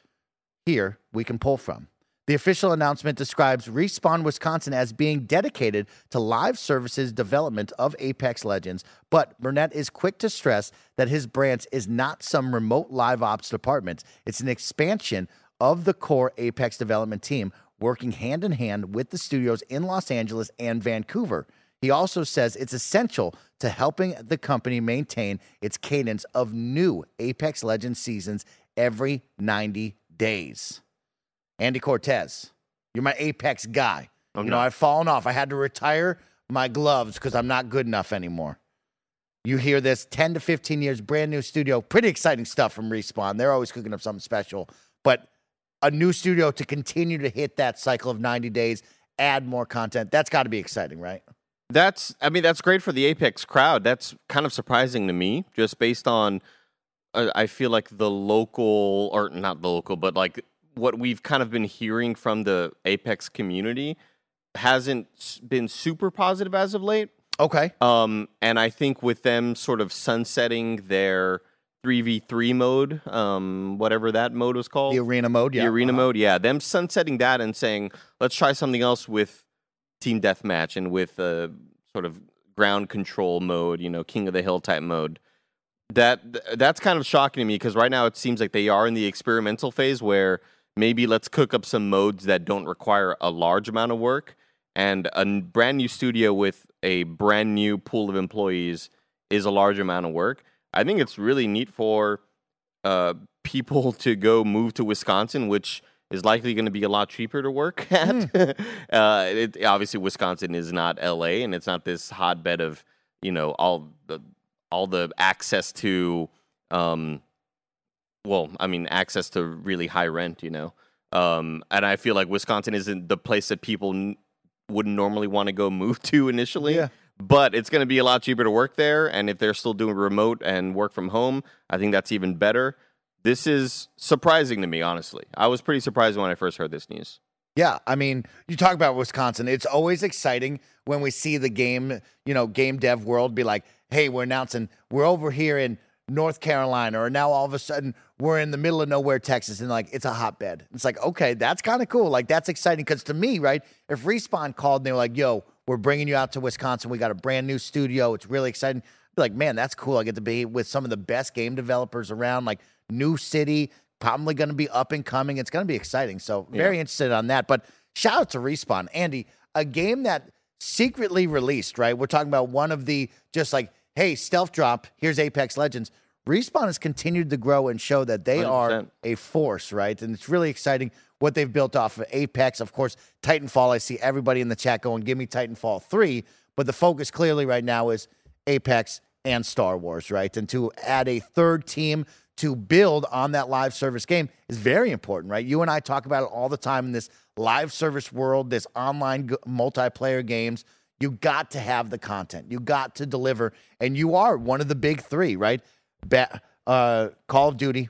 here we can pull from. The official announcement describes Respawn Wisconsin as being dedicated to live services development of Apex Legends, but Burnett is quick to stress that his branch is not some remote live ops department. It's an expansion of the core Apex development team, working hand in hand with the studios in Los Angeles and Vancouver. He also says it's essential to helping the company maintain its cadence of new Apex Legends seasons every 90 days. Andy Cortez, you're my Apex guy. I'm you know, not. I've fallen off. I had to retire my gloves because I'm not good enough anymore. You hear this 10 to 15 years, brand new studio. Pretty exciting stuff from Respawn. They're always cooking up something special. But a new studio to continue to hit that cycle of 90 days, add more content, that's got to be exciting, right? That's, I mean, that's great for the Apex crowd. That's kind of surprising to me, just based on, uh, I feel like the local, or not the local, but like what we've kind of been hearing from the Apex community hasn't been super positive as of late. Okay. Um, and I think with them sort of sunsetting their 3v3 mode, um, whatever that mode was called, The arena mode, yeah. the arena Uh-huh. mode, yeah, them sunsetting that and saying, let's try something else with team deathmatch and with uh, sort of ground control mode, you know, king of the hill type mode. That that's kind of shocking to me because right now it seems like they are in the experimental phase where maybe let's cook up some modes that don't require a large amount of work and a brand new studio with a brand new pool of employees is a large amount of work. I think it's really neat for uh, people to go move to Wisconsin, which is likely going to be a lot cheaper to work (laughs) at. (laughs) uh, it, obviously, Wisconsin is not L.A. and it's not this hotbed of you know all the all the access to, um, well, I mean, access to really high rent. You know, um, and I feel like Wisconsin isn't the place that people n- wouldn't normally want to go move to initially. Yeah. But it's going to be a lot cheaper to work there, and if they're still doing remote and work from home, I think that's even better. This is surprising to me, honestly. I was pretty surprised when I first heard this news. Yeah, I mean, you talk about Wisconsin. It's always exciting when we see the game, you know, game dev world be like, "Hey, we're announcing we're over here in North Carolina, or now all of a sudden we're in the middle of nowhere, Texas, and like it's a hotbed." It's like, okay, that's kind of cool. Like that's exciting because to me, right? If Respawn called and they were like, "Yo, we're bringing you out to Wisconsin. We got a brand new studio. It's really exciting." I'd be like, man, that's cool. I get to be with some of the best game developers around. Like new city, probably going to be up and coming. It's going to be exciting. So very interested on that. But shout out to Respawn, Andy, a game that secretly released. Right, we're talking about one of the just like, hey, stealth drop. Here's Apex Legends. Respawn has continued to grow and show that they are 100%. a force, right? And it's really exciting what they've built off of Apex. Of course, Titanfall. I see everybody in the chat going, "Give me Titanfall 3. But the focus clearly right now is Apex and Star Wars, right? And to add a third team to build on that live service game is very important, right? You and I talk about it all the time in this live service world, this online g- multiplayer games. You got to have the content. You got to deliver, and you are one of the big three, right? Ba- uh, Call of Duty,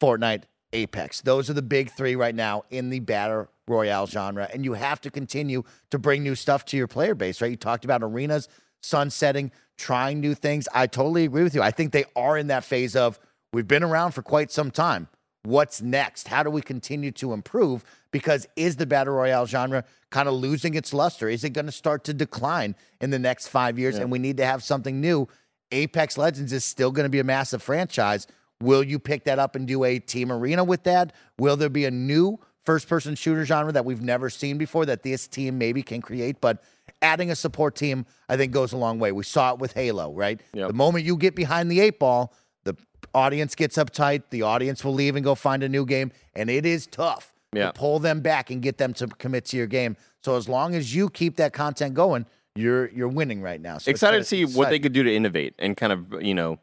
Fortnite, Apex. Those are the big three right now in the battle royale genre, and you have to continue to bring new stuff to your player base, right? You talked about arenas sunsetting, trying new things. I totally agree with you. I think they are in that phase of we've been around for quite some time. What's next? How do we continue to improve? Because is the battle royale genre kind of losing its luster? Is it going to start to decline in the next five years? And we need to have something new. Apex Legends is still going to be a massive franchise. Will you pick that up and do a team arena with that? Will there be a new first person shooter genre that we've never seen before that this team maybe can create? But adding a support team, I think, goes a long way. We saw it with Halo, right? Yep. The moment you get behind the eight ball, the audience gets uptight. The audience will leave and go find a new game. And it is tough Yeah. to pull them back and get them to commit to your game. So as long as you keep that content going, you're you're winning right now. So excited to see what they could do to innovate and kind of you know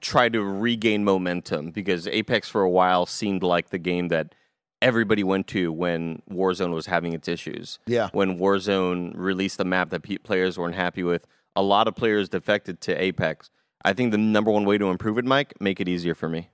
try to regain momentum because Apex for a while seemed like the game that everybody went to when Warzone was having its issues. Yeah. When Warzone released a map that players weren't happy with, a lot of players defected to Apex. I think the number one way to improve it, Mike, make it easier for me.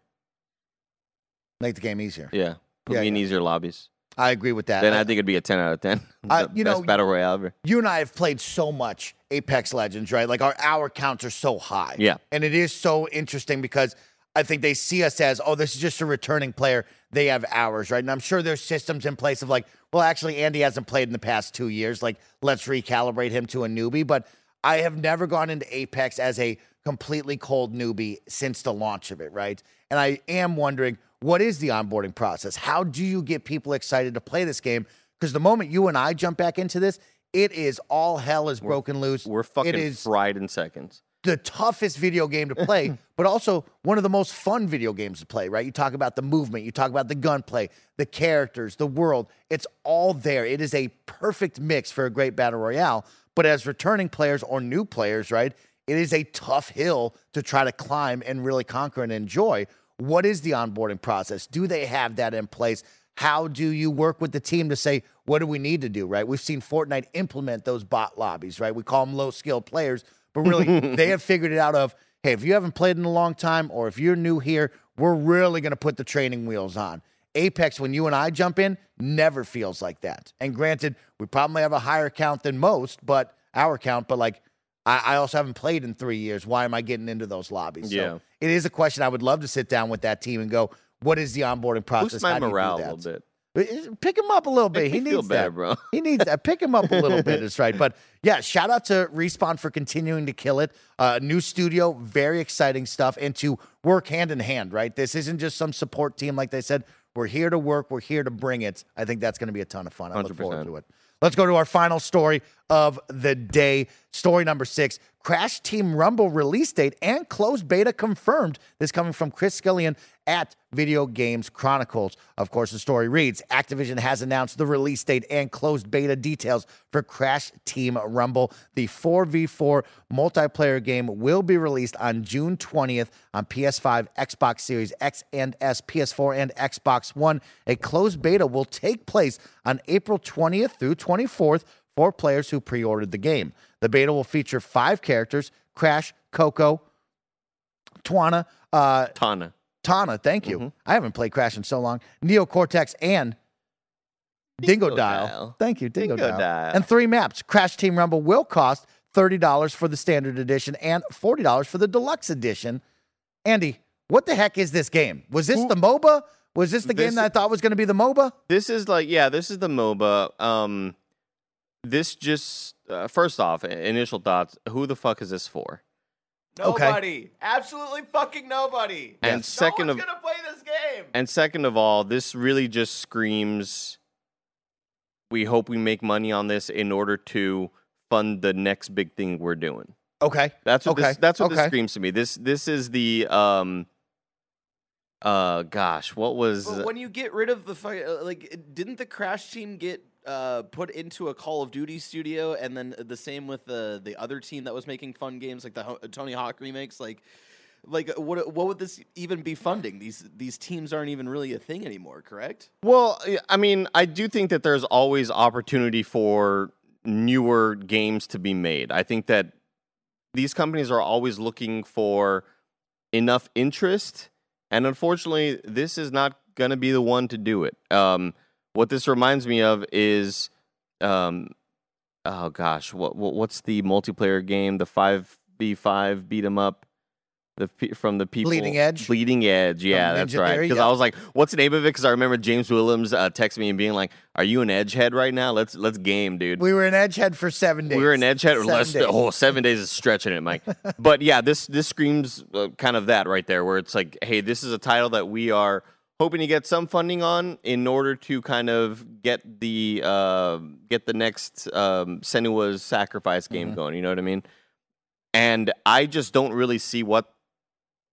Make the game easier. Yeah. Put Yeah, me in easier lobbies. I agree with that. Then Uh, I think it'd be a 10 out of 10. Uh, you best know- battle royale ever. you and I have played so much Apex Legends, right? Like our hour counts are so high. Yeah. And it is so interesting because I think they see us as, oh, this is just a returning player. They have hours, right? And I'm sure there's systems in place of like, well, actually, Andy hasn't played in the past two years. Like, let's recalibrate him to a newbie. But I have never gone into Apex as a completely cold newbie since the launch of it, right? And I am wondering, what is the onboarding process? How do you get people excited to play this game? Because the moment you and I jump back into this, it is all hell is broken loose. We're fucking It is fried in seconds. the toughest video game to play, (laughs) but also one of the most fun video games to play, right? You talk about the movement, you talk about the gunplay, the characters, the world. It's all there. It is a perfect mix for a great battle royale. But as returning players or new players, right, it is a tough hill to try to climb and really conquer and enjoy. What is the onboarding process? Do they have that in place? How do you work with the team to say, what do we need to do, right? We've seen Fortnite implement those bot lobbies, right? We call them low skilled players, but really (laughs) they have figured it out of, hey, if you haven't played in a long time or if you're new here, we're really going to put the training wheels on. Apex, when you and I jump in, never feels like that. And granted, we probably have a higher count than most, but our count, but like I, I also haven't played in three years. Why am I getting into those lobbies? Yeah. So it is a question I would love to sit down with that team and go, what is the onboarding process? Boost my How do you do morale a little bit. Pick him up a little bit. He needs better, that, bro. He needs that. Pick him up a little bit. Is right. But (laughs) yeah, shout out to Respawn for continuing to kill it. Uh, new studio, very exciting stuff, and to work hand in hand. Right. This isn't just some support team, like they said. We're here to work. We're here to bring it. I think that's going to be a ton of fun. I look forward to it. Let's go to our final story of the day. Story number six Crash Team Rumble release date and closed beta confirmed. This coming from Chris Scullion at Video Games Chronicles. Of course, the story reads Activision has announced the release date and closed beta details for Crash Team Rumble. The 4v4 multiplayer game will be released on June 20th on PS5, Xbox Series X and S, PS4, and Xbox One. A closed beta will take place on April 20th through 24th for players who pre ordered the game. The beta will feature five characters Crash, Coco, Twana, uh, Tawna. Tawna, thank you. I haven't played Crash in so long. Neo Cortex and Dingo, Dingodile. Dial. Thank you, Dingo, Dingodile. Dial. And three maps. Crash Team Rumble will cost $30 for the standard edition and $40 for the deluxe edition. Andy, what the heck is this game? Was this the MOBA? Was this the game that I thought was going to be the MOBA? This is like, yeah, this is the MOBA. Um, this just, uh, first off, initial thoughts who the fuck is this for? Okay. Nobody. Absolutely fucking nobody. And second no of gonna play this game. And second of all, this really just screams we hope we make money on this in order to fund the next big thing we're doing. Okay. That's what Okay, this that's what this screams to me. This this is the um uh gosh, what was But when you get rid of the fuck- uh, like, didn't the Crash team get uh, put into a Call of Duty studio, and then the same with the the other team that was making fun games, like the Ho- Tony Hawk remakes, like. Like what? What would this even be funding? These these teams aren't even really a thing anymore, correct? Well, I- mean, I do think that there's always opportunity for newer games to be made. I think that these companies are always looking for enough interest, and unfortunately, this is not going to be the one to do it. Um, what this reminds me of is, um, oh gosh, what, what what's the multiplayer game? The five v five beat 'em up. The from the people Bleeding Edge? Bleeding Edge, yeah, that's Ninja right. Because. I was like, "What's the name of it?" Because I remember James Williams uh, texting me and being like, "Are you an Edge head right now? Let's let's game, dude." We were in Edgehead for seven days. We were an edge head. Seven Less, days. oh, seven days is stretching it, Mike. but yeah, this this screams uh, kind of that right there, where it's like, hey, this is a title that we are hoping to get some funding on in order to kind of get the uh, get the next um, Senua's Sacrifice game Mm-hmm. going. You know what I mean? And I just don't really see what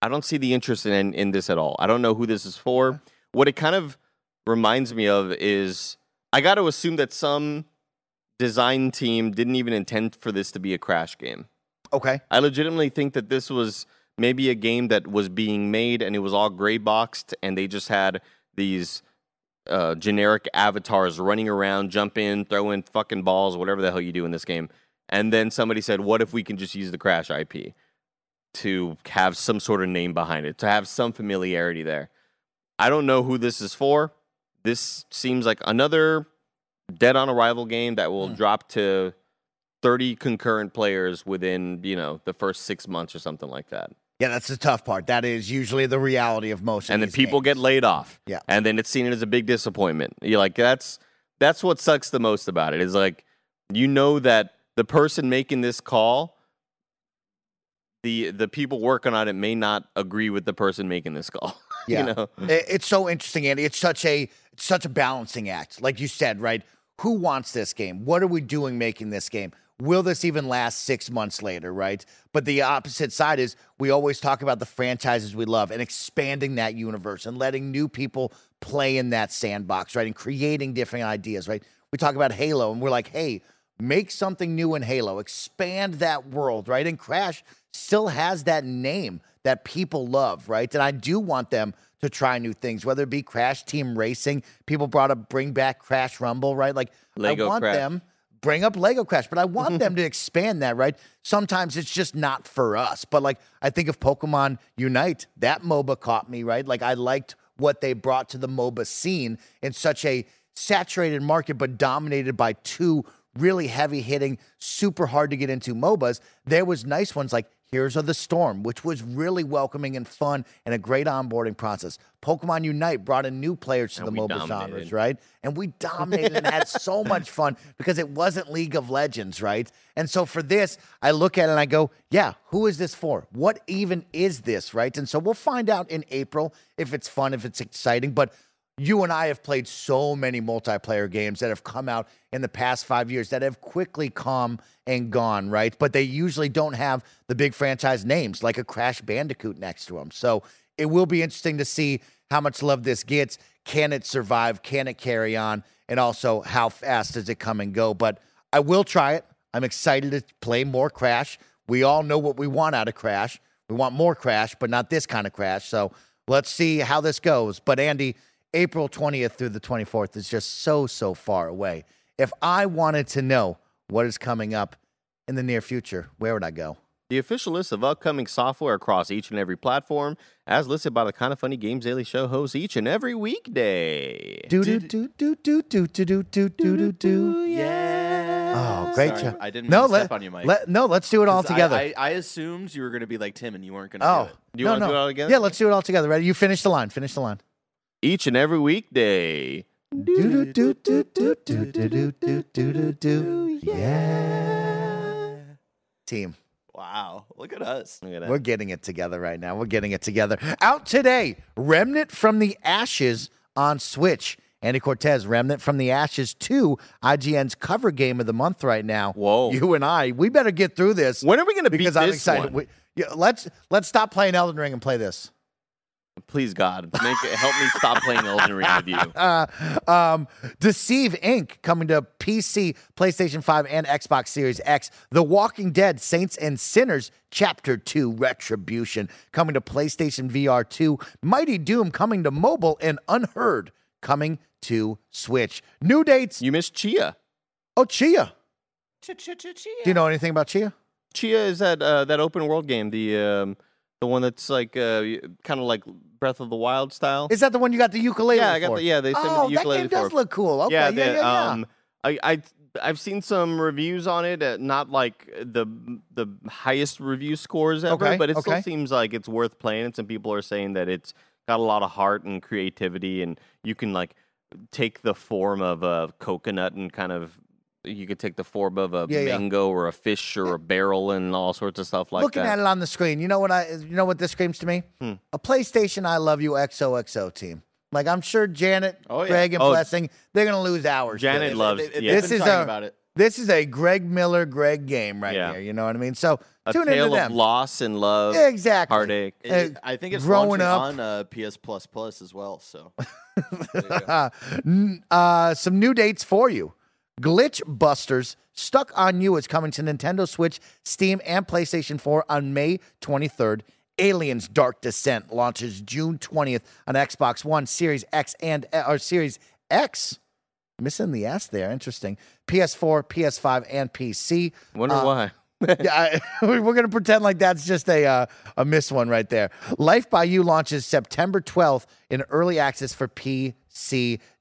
I don't see the interest in in this at all. I don't know who this is for. What it kind of reminds me of is I got to assume that some design team didn't even intend for this to be a crash game. Okay. I legitimately think that this was maybe a game that was being made and it was all gray boxed and they just had these uh, generic avatars running around, jump in, throw in fucking balls, whatever the hell you do in this game. And then somebody said, "What if we can just use the Crash IP to have some sort of name behind it, to have some familiarity there?" I don't know who this is for. This seems like another dead on arrival game that will drop to 30 concurrent players within, you know, the first 6 months or something like that. Yeah, that's the tough part. That is usually the reality of most. of and then these people games. get laid off. Yeah. And then it's seen as a big disappointment. You're like, that's that's what sucks the most about it. Is like you know that the person making this call, the the people working on it may not agree with the person making this call. (laughs) Yeah. you know? It's so interesting, Andy. It's such a it's such a balancing act. Like you said, right? Who wants this game? What are we doing making this game? Will this even last six months later, right? But the opposite side is we always talk about the franchises we love and expanding that universe and letting new people play in that sandbox, right? And creating different ideas, right? We talk about Halo and we're like, hey, make something new in Halo, expand that world, right? And Crash still has that name that people love, right? And I do want them to try new things, whether it be Crash Team Racing. People brought up bring back Crash Rumble, right? Like Lego I want Crash. them bring up Lego Crash, but I want mm-hmm. them to expand that, right? Sometimes it's just not for us. But like I think of Pokemon Unite, that MOBA caught me, right? Like I liked what they brought to the MOBA scene in such a saturated market, but dominated by two really heavy hitting, super hard to get into MOBAs. There was nice ones like Heroes of the Storm, which was really welcoming and fun and a great onboarding process. Pokemon Unite brought in new players to And the mobile dominated. genres, right? And we dominated and had so (laughs) much fun because it wasn't League of Legends, right? And so for this, I look at it and I go, yeah, who is this for? What even is this, right? And so we'll find out in April if it's fun, if it's exciting. But you and I have played so many multiplayer games that have come out in the past five years that have quickly come and gone, right? But they usually don't have the big franchise names like a Crash Bandicoot next to them. So it will be interesting to see how much love this gets. Can it survive? Can it carry on? And also, how fast does it come and go? But I will try it. I'm excited to play more Crash. We all know what we want out of Crash. We want more Crash, but not this kind of Crash. So let's see how this goes. But Andy, April 20th through the 24th is just so, so far away. If I wanted to know what is coming up in the near future, where would I go? The official list of upcoming software across each and every platform, as listed by the Kinda Funny Games Daily Show hosts each and every weekday. Do do do do do do do do do do do do. Yeah. Oh, great Sorry, job! I didn't no, mean to let, step on you, Mike. Let, no, let's do it all 'Cause I- together. I, I assumed you were going to be like Tim and you weren't going to oh, do it. Do you no, wanna no. do it all together? Yeah, let's do it all together. Ready? You finish the line. Finish the line. Each and every weekday. Do do do do do do do do do do do do. Yeah. Team. Wow. Look at us. Look at. We're getting it together right now. We're getting it together. Out today, Remnant from the Ashes on Switch. Andy Cortez, Remnant from the Ashes 2, IGN's cover game of the month right now. Whoa. You and I, we better get through this. When are we going to beat because I'm this excited. one? We- yeah, let's let's stop playing Elden Ring and play this. Please, God, make it, help me stop playing Elden Ring with you. Uh, (laughs) um, Deceive Inc. coming to PC, PlayStation 5, and Xbox Series X. The Walking Dead, Saints and Sinners, Chapter 2, Retribution, coming to PlayStation VR 2. Mighty Doom coming to mobile, and Unheard coming to Switch. New dates. You missed Tchia. Oh, Tchia. Tchia. Do you know anything about Tchia? Tchia is that uh, that open world game, the um, the one that's like uh, kind of like Breath of the Wild style. Is that the one you got the ukulele yeah, I got for? the, yeah. They sent me oh, the ukulele that game does look cool. Okay, yeah, yeah, yeah. Um, I, I I've seen some reviews on it, uh, not like the the highest review scores ever, Okay, but it okay. still seems like it's worth playing. And some people are saying that it's got a lot of heart and creativity, and you can like take the form of a coconut and kind of. You could take the form of a Yeah, yeah. mango or a fish or a barrel and all sorts of stuff like Looking that. Looking at it on the screen, you know what I you know what this screams to me? Hmm. A PlayStation I Love You XOXO team. Like I'm sure Janet, Oh, yeah. Greg, and Oh. Blessing, they're gonna lose hours. Janet this. loves. They- they- yeah. they've This is a- about it. This is a Greg Miller, Greg game right Yeah. here. You know what I mean? So a tune tale into of loss and love, exactly. heartache. It- Uh, I think it's growing launching up- on uh, PS Plus Plus as well. So (laughs) there you go. N- uh, some new dates for you. Glitch Busters Stuck on You is coming to Nintendo Switch, Steam, and PlayStation 4 on May 23rd Aliens Dark Descent launches June 20th on Xbox One, Series X and or Series X. Missing the S there. Interesting. PS4, PS5, and PC. Wonder Uh, why. (laughs) yeah, I, (laughs) we're going to pretend like that's just a uh, a miss one right there. Life by You launches September 12th in early access for PC.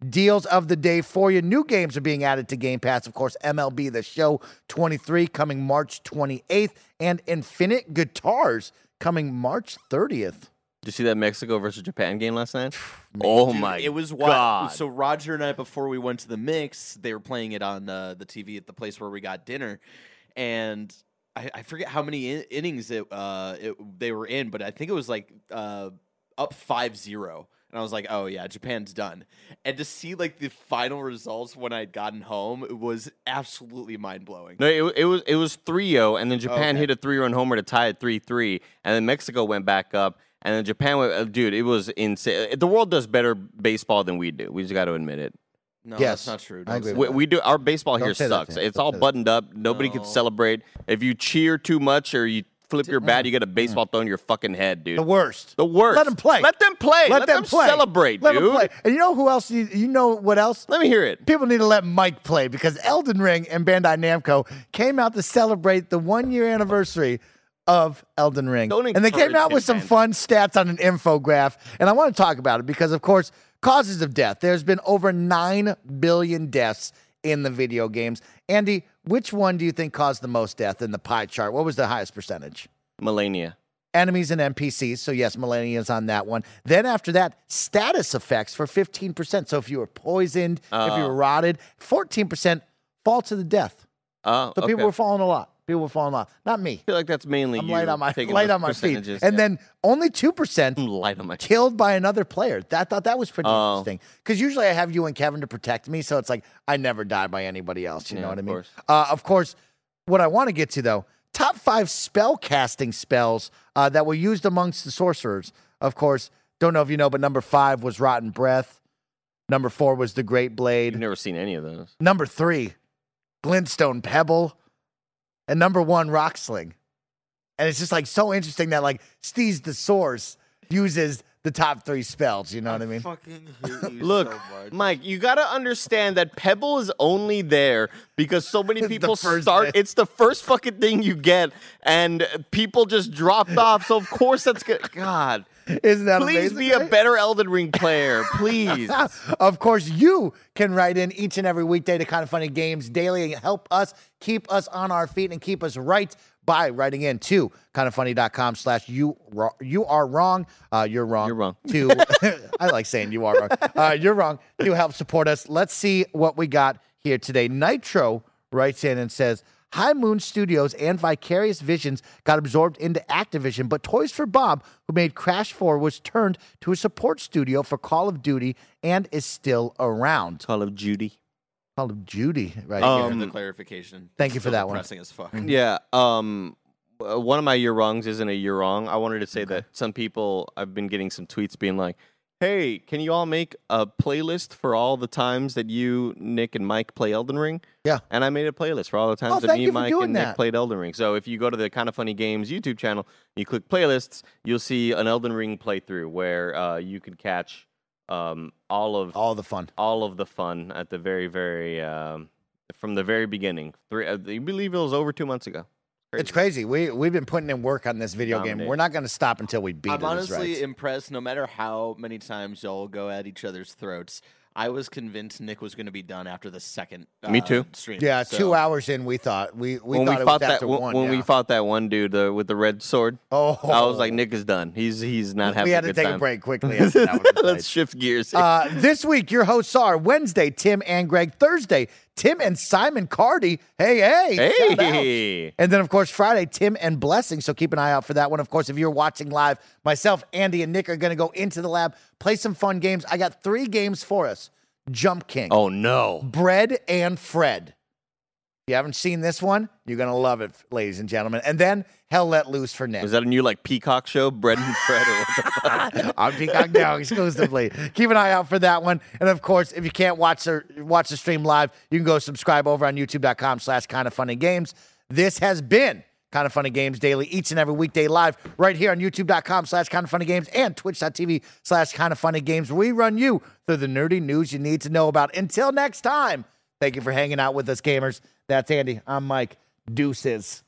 Deals of the day for you. New games are being added to Game Pass. Of course, MLB The Show 23 coming March 28th, and Infinite Guitars coming March 30th. Did you see that Mexico versus Japan game last night? (sighs) oh Dude, my It was god! So Roger and I, before we went to the mix, they were playing it on uh, the TV at the place where we got dinner, and I, I forget how many in- innings it, uh, it they were in, but I think it was like uh, up 5-0. And I was like, "Oh yeah, Japan's done." And to see like the final results when I'd gotten home, it was absolutely mind blowing. No, it, it was it was 3-0, and then Japan Okay. hit a three-run homer to tie it 3-3, and then Mexico went back up, and then Japan went. uh, Dude, it was insane. The world does better baseball than we do. We just got to admit it. No, Yes, that's not true. I agree say with We, we do our baseball Don't here sucks. It's Don't all buttoned up. Nobody can celebrate. If you cheer too much or you flip your bat, mm. you get a mm. baseball thrown in your fucking head, dude. The worst. The worst. Let them play. Let them play. Let, them, play. celebrate, Let dude. them play. And you know who else? You, you know what else? Let me hear it. People need to let Mike play because Elden Ring and Bandai Namco came out to celebrate the one year anniversary of Elden Ring. And they came out with some man. fun stats on an infograph. And I want to talk about it because, of course, causes of death. There's been over 9 billion deaths in the video games. Andy, which one do you think caused the most death in the pie chart? What was the highest percentage? Malenia. enemies and NPCs. So yes, Malenia's on that one. Then after that, status effects for 15%. So if you were poisoned, if you Oh. were rotted, 14% fall to the death. Oh, So okay. people were falling a lot. People falling a lot. Not me. I feel like that's mainly I'm you light on my (laughs) light on my feet. And Yeah. then only 2% light on my killed by another player. That thought that was pretty Oh. interesting. Because usually I have you and Kevin to protect me, so it's like I never die by anybody else. You Yeah, know what I mean? course. Uh, of course, what I want to get to though, top five spell casting spells uh, that were used amongst the sorcerers. Of course, don't know if you know, but number five was Rotten Breath. Number four was the Great You've Blade. never seen any of those. Number three, Glintstone Pebble. And number one, Rock Sling. And it's just like so interesting that like Steez the Source uses the top three spells. You know what I mean? Fucking hate you (laughs) Look, so much. Mike, you got to understand that Pebble is only there because so many (laughs) people start. bit. It's the first fucking thing you get, and people just dropped off. So of course that's good. God, Isn't that please amazing? be a better Elden Ring player, (laughs) please. of course, you can write in each and every weekday to Kinda Funny Games daily and help us keep us on our feet and keep us right by writing in to kindafunny.com slash you you are wrong. Uh, you're wrong. You're wrong. To (laughs) I like saying you are wrong. Uh, you're wrong. To help support us. Let's see what we got here today. Nitro writes in and says, High Moon Studios and Vicarious Visions got absorbed into Activision, but Toys for Bob, who made Crash 4, was turned to a support studio for Call of Duty and is still around. Call of Duty. Call of Duty, right Thank you here. the Um, clarification. thank you for So that one. Depressing as fuck. (laughs) Yeah. Um, one of my year wrongs isn't a year wrong. I wanted to say that some people I've been getting some tweets being like, "Hey, can you all make a playlist for all the times that you, Nick, and Mike play Elden Ring?" Yeah. And I made a playlist for all the times Oh, that me, Mike, and that. Nick played Elden Ring. So if you go to the Kinda Funny Games YouTube channel, you click playlists, you'll see an Elden Ring playthrough where uh, you could catch um, all of All the fun. all of the fun at the very, very um, from the very beginning. Three, you believe it was over two months ago. It's crazy. We we've been putting in work on this video game. We're not going to stop until we beat I'm it. is honestly right. impressed. No matter how many times y'all go at each other's throats, I was convinced Nick was going to be done after the second. Me uh, too. Stream. yeah, So- two hours in, we thought we we when thought we it fought was that after when, one. when we fought that one dude uh, with the red sword, oh, I was like, Nick is done. He's he's not having. we had a to take time. a break quickly. After that (laughs) one. Let's shift gears. here. Uh, this week, your hosts are Wednesday, Tim and Greg. Thursday, Tim and Simon Cardy. Hey, hey. hey, And then, of course, Friday, Tim and Blessing. So keep an eye out for that one. Of course, if you're watching live, myself, Andy, and Nick are going to go into the lab, play some fun games. I got three games for us Jump King, oh no! Bread, and Fred. If you haven't seen this one, you're going to love it, ladies and gentlemen. And then Hell Let Loose for Nick. Is that a new like Peacock show, Bread and Fred? Or what the (laughs) fuck? on Peacock now exclusively. Keep an eye out for that one. And of course, if you can't watch the watch the stream live, you can go subscribe over on youtube.com slash kinda funny games. This has been Kinda Funny Games Daily each and every weekday live right here on youtube.com slash kinda funny games and twitch.tv slash kinda funny games. We run you through the nerdy news you need to know about. Until next time, thank you for hanging out with us, gamers. That's Andy. I'm Mike. Deuces.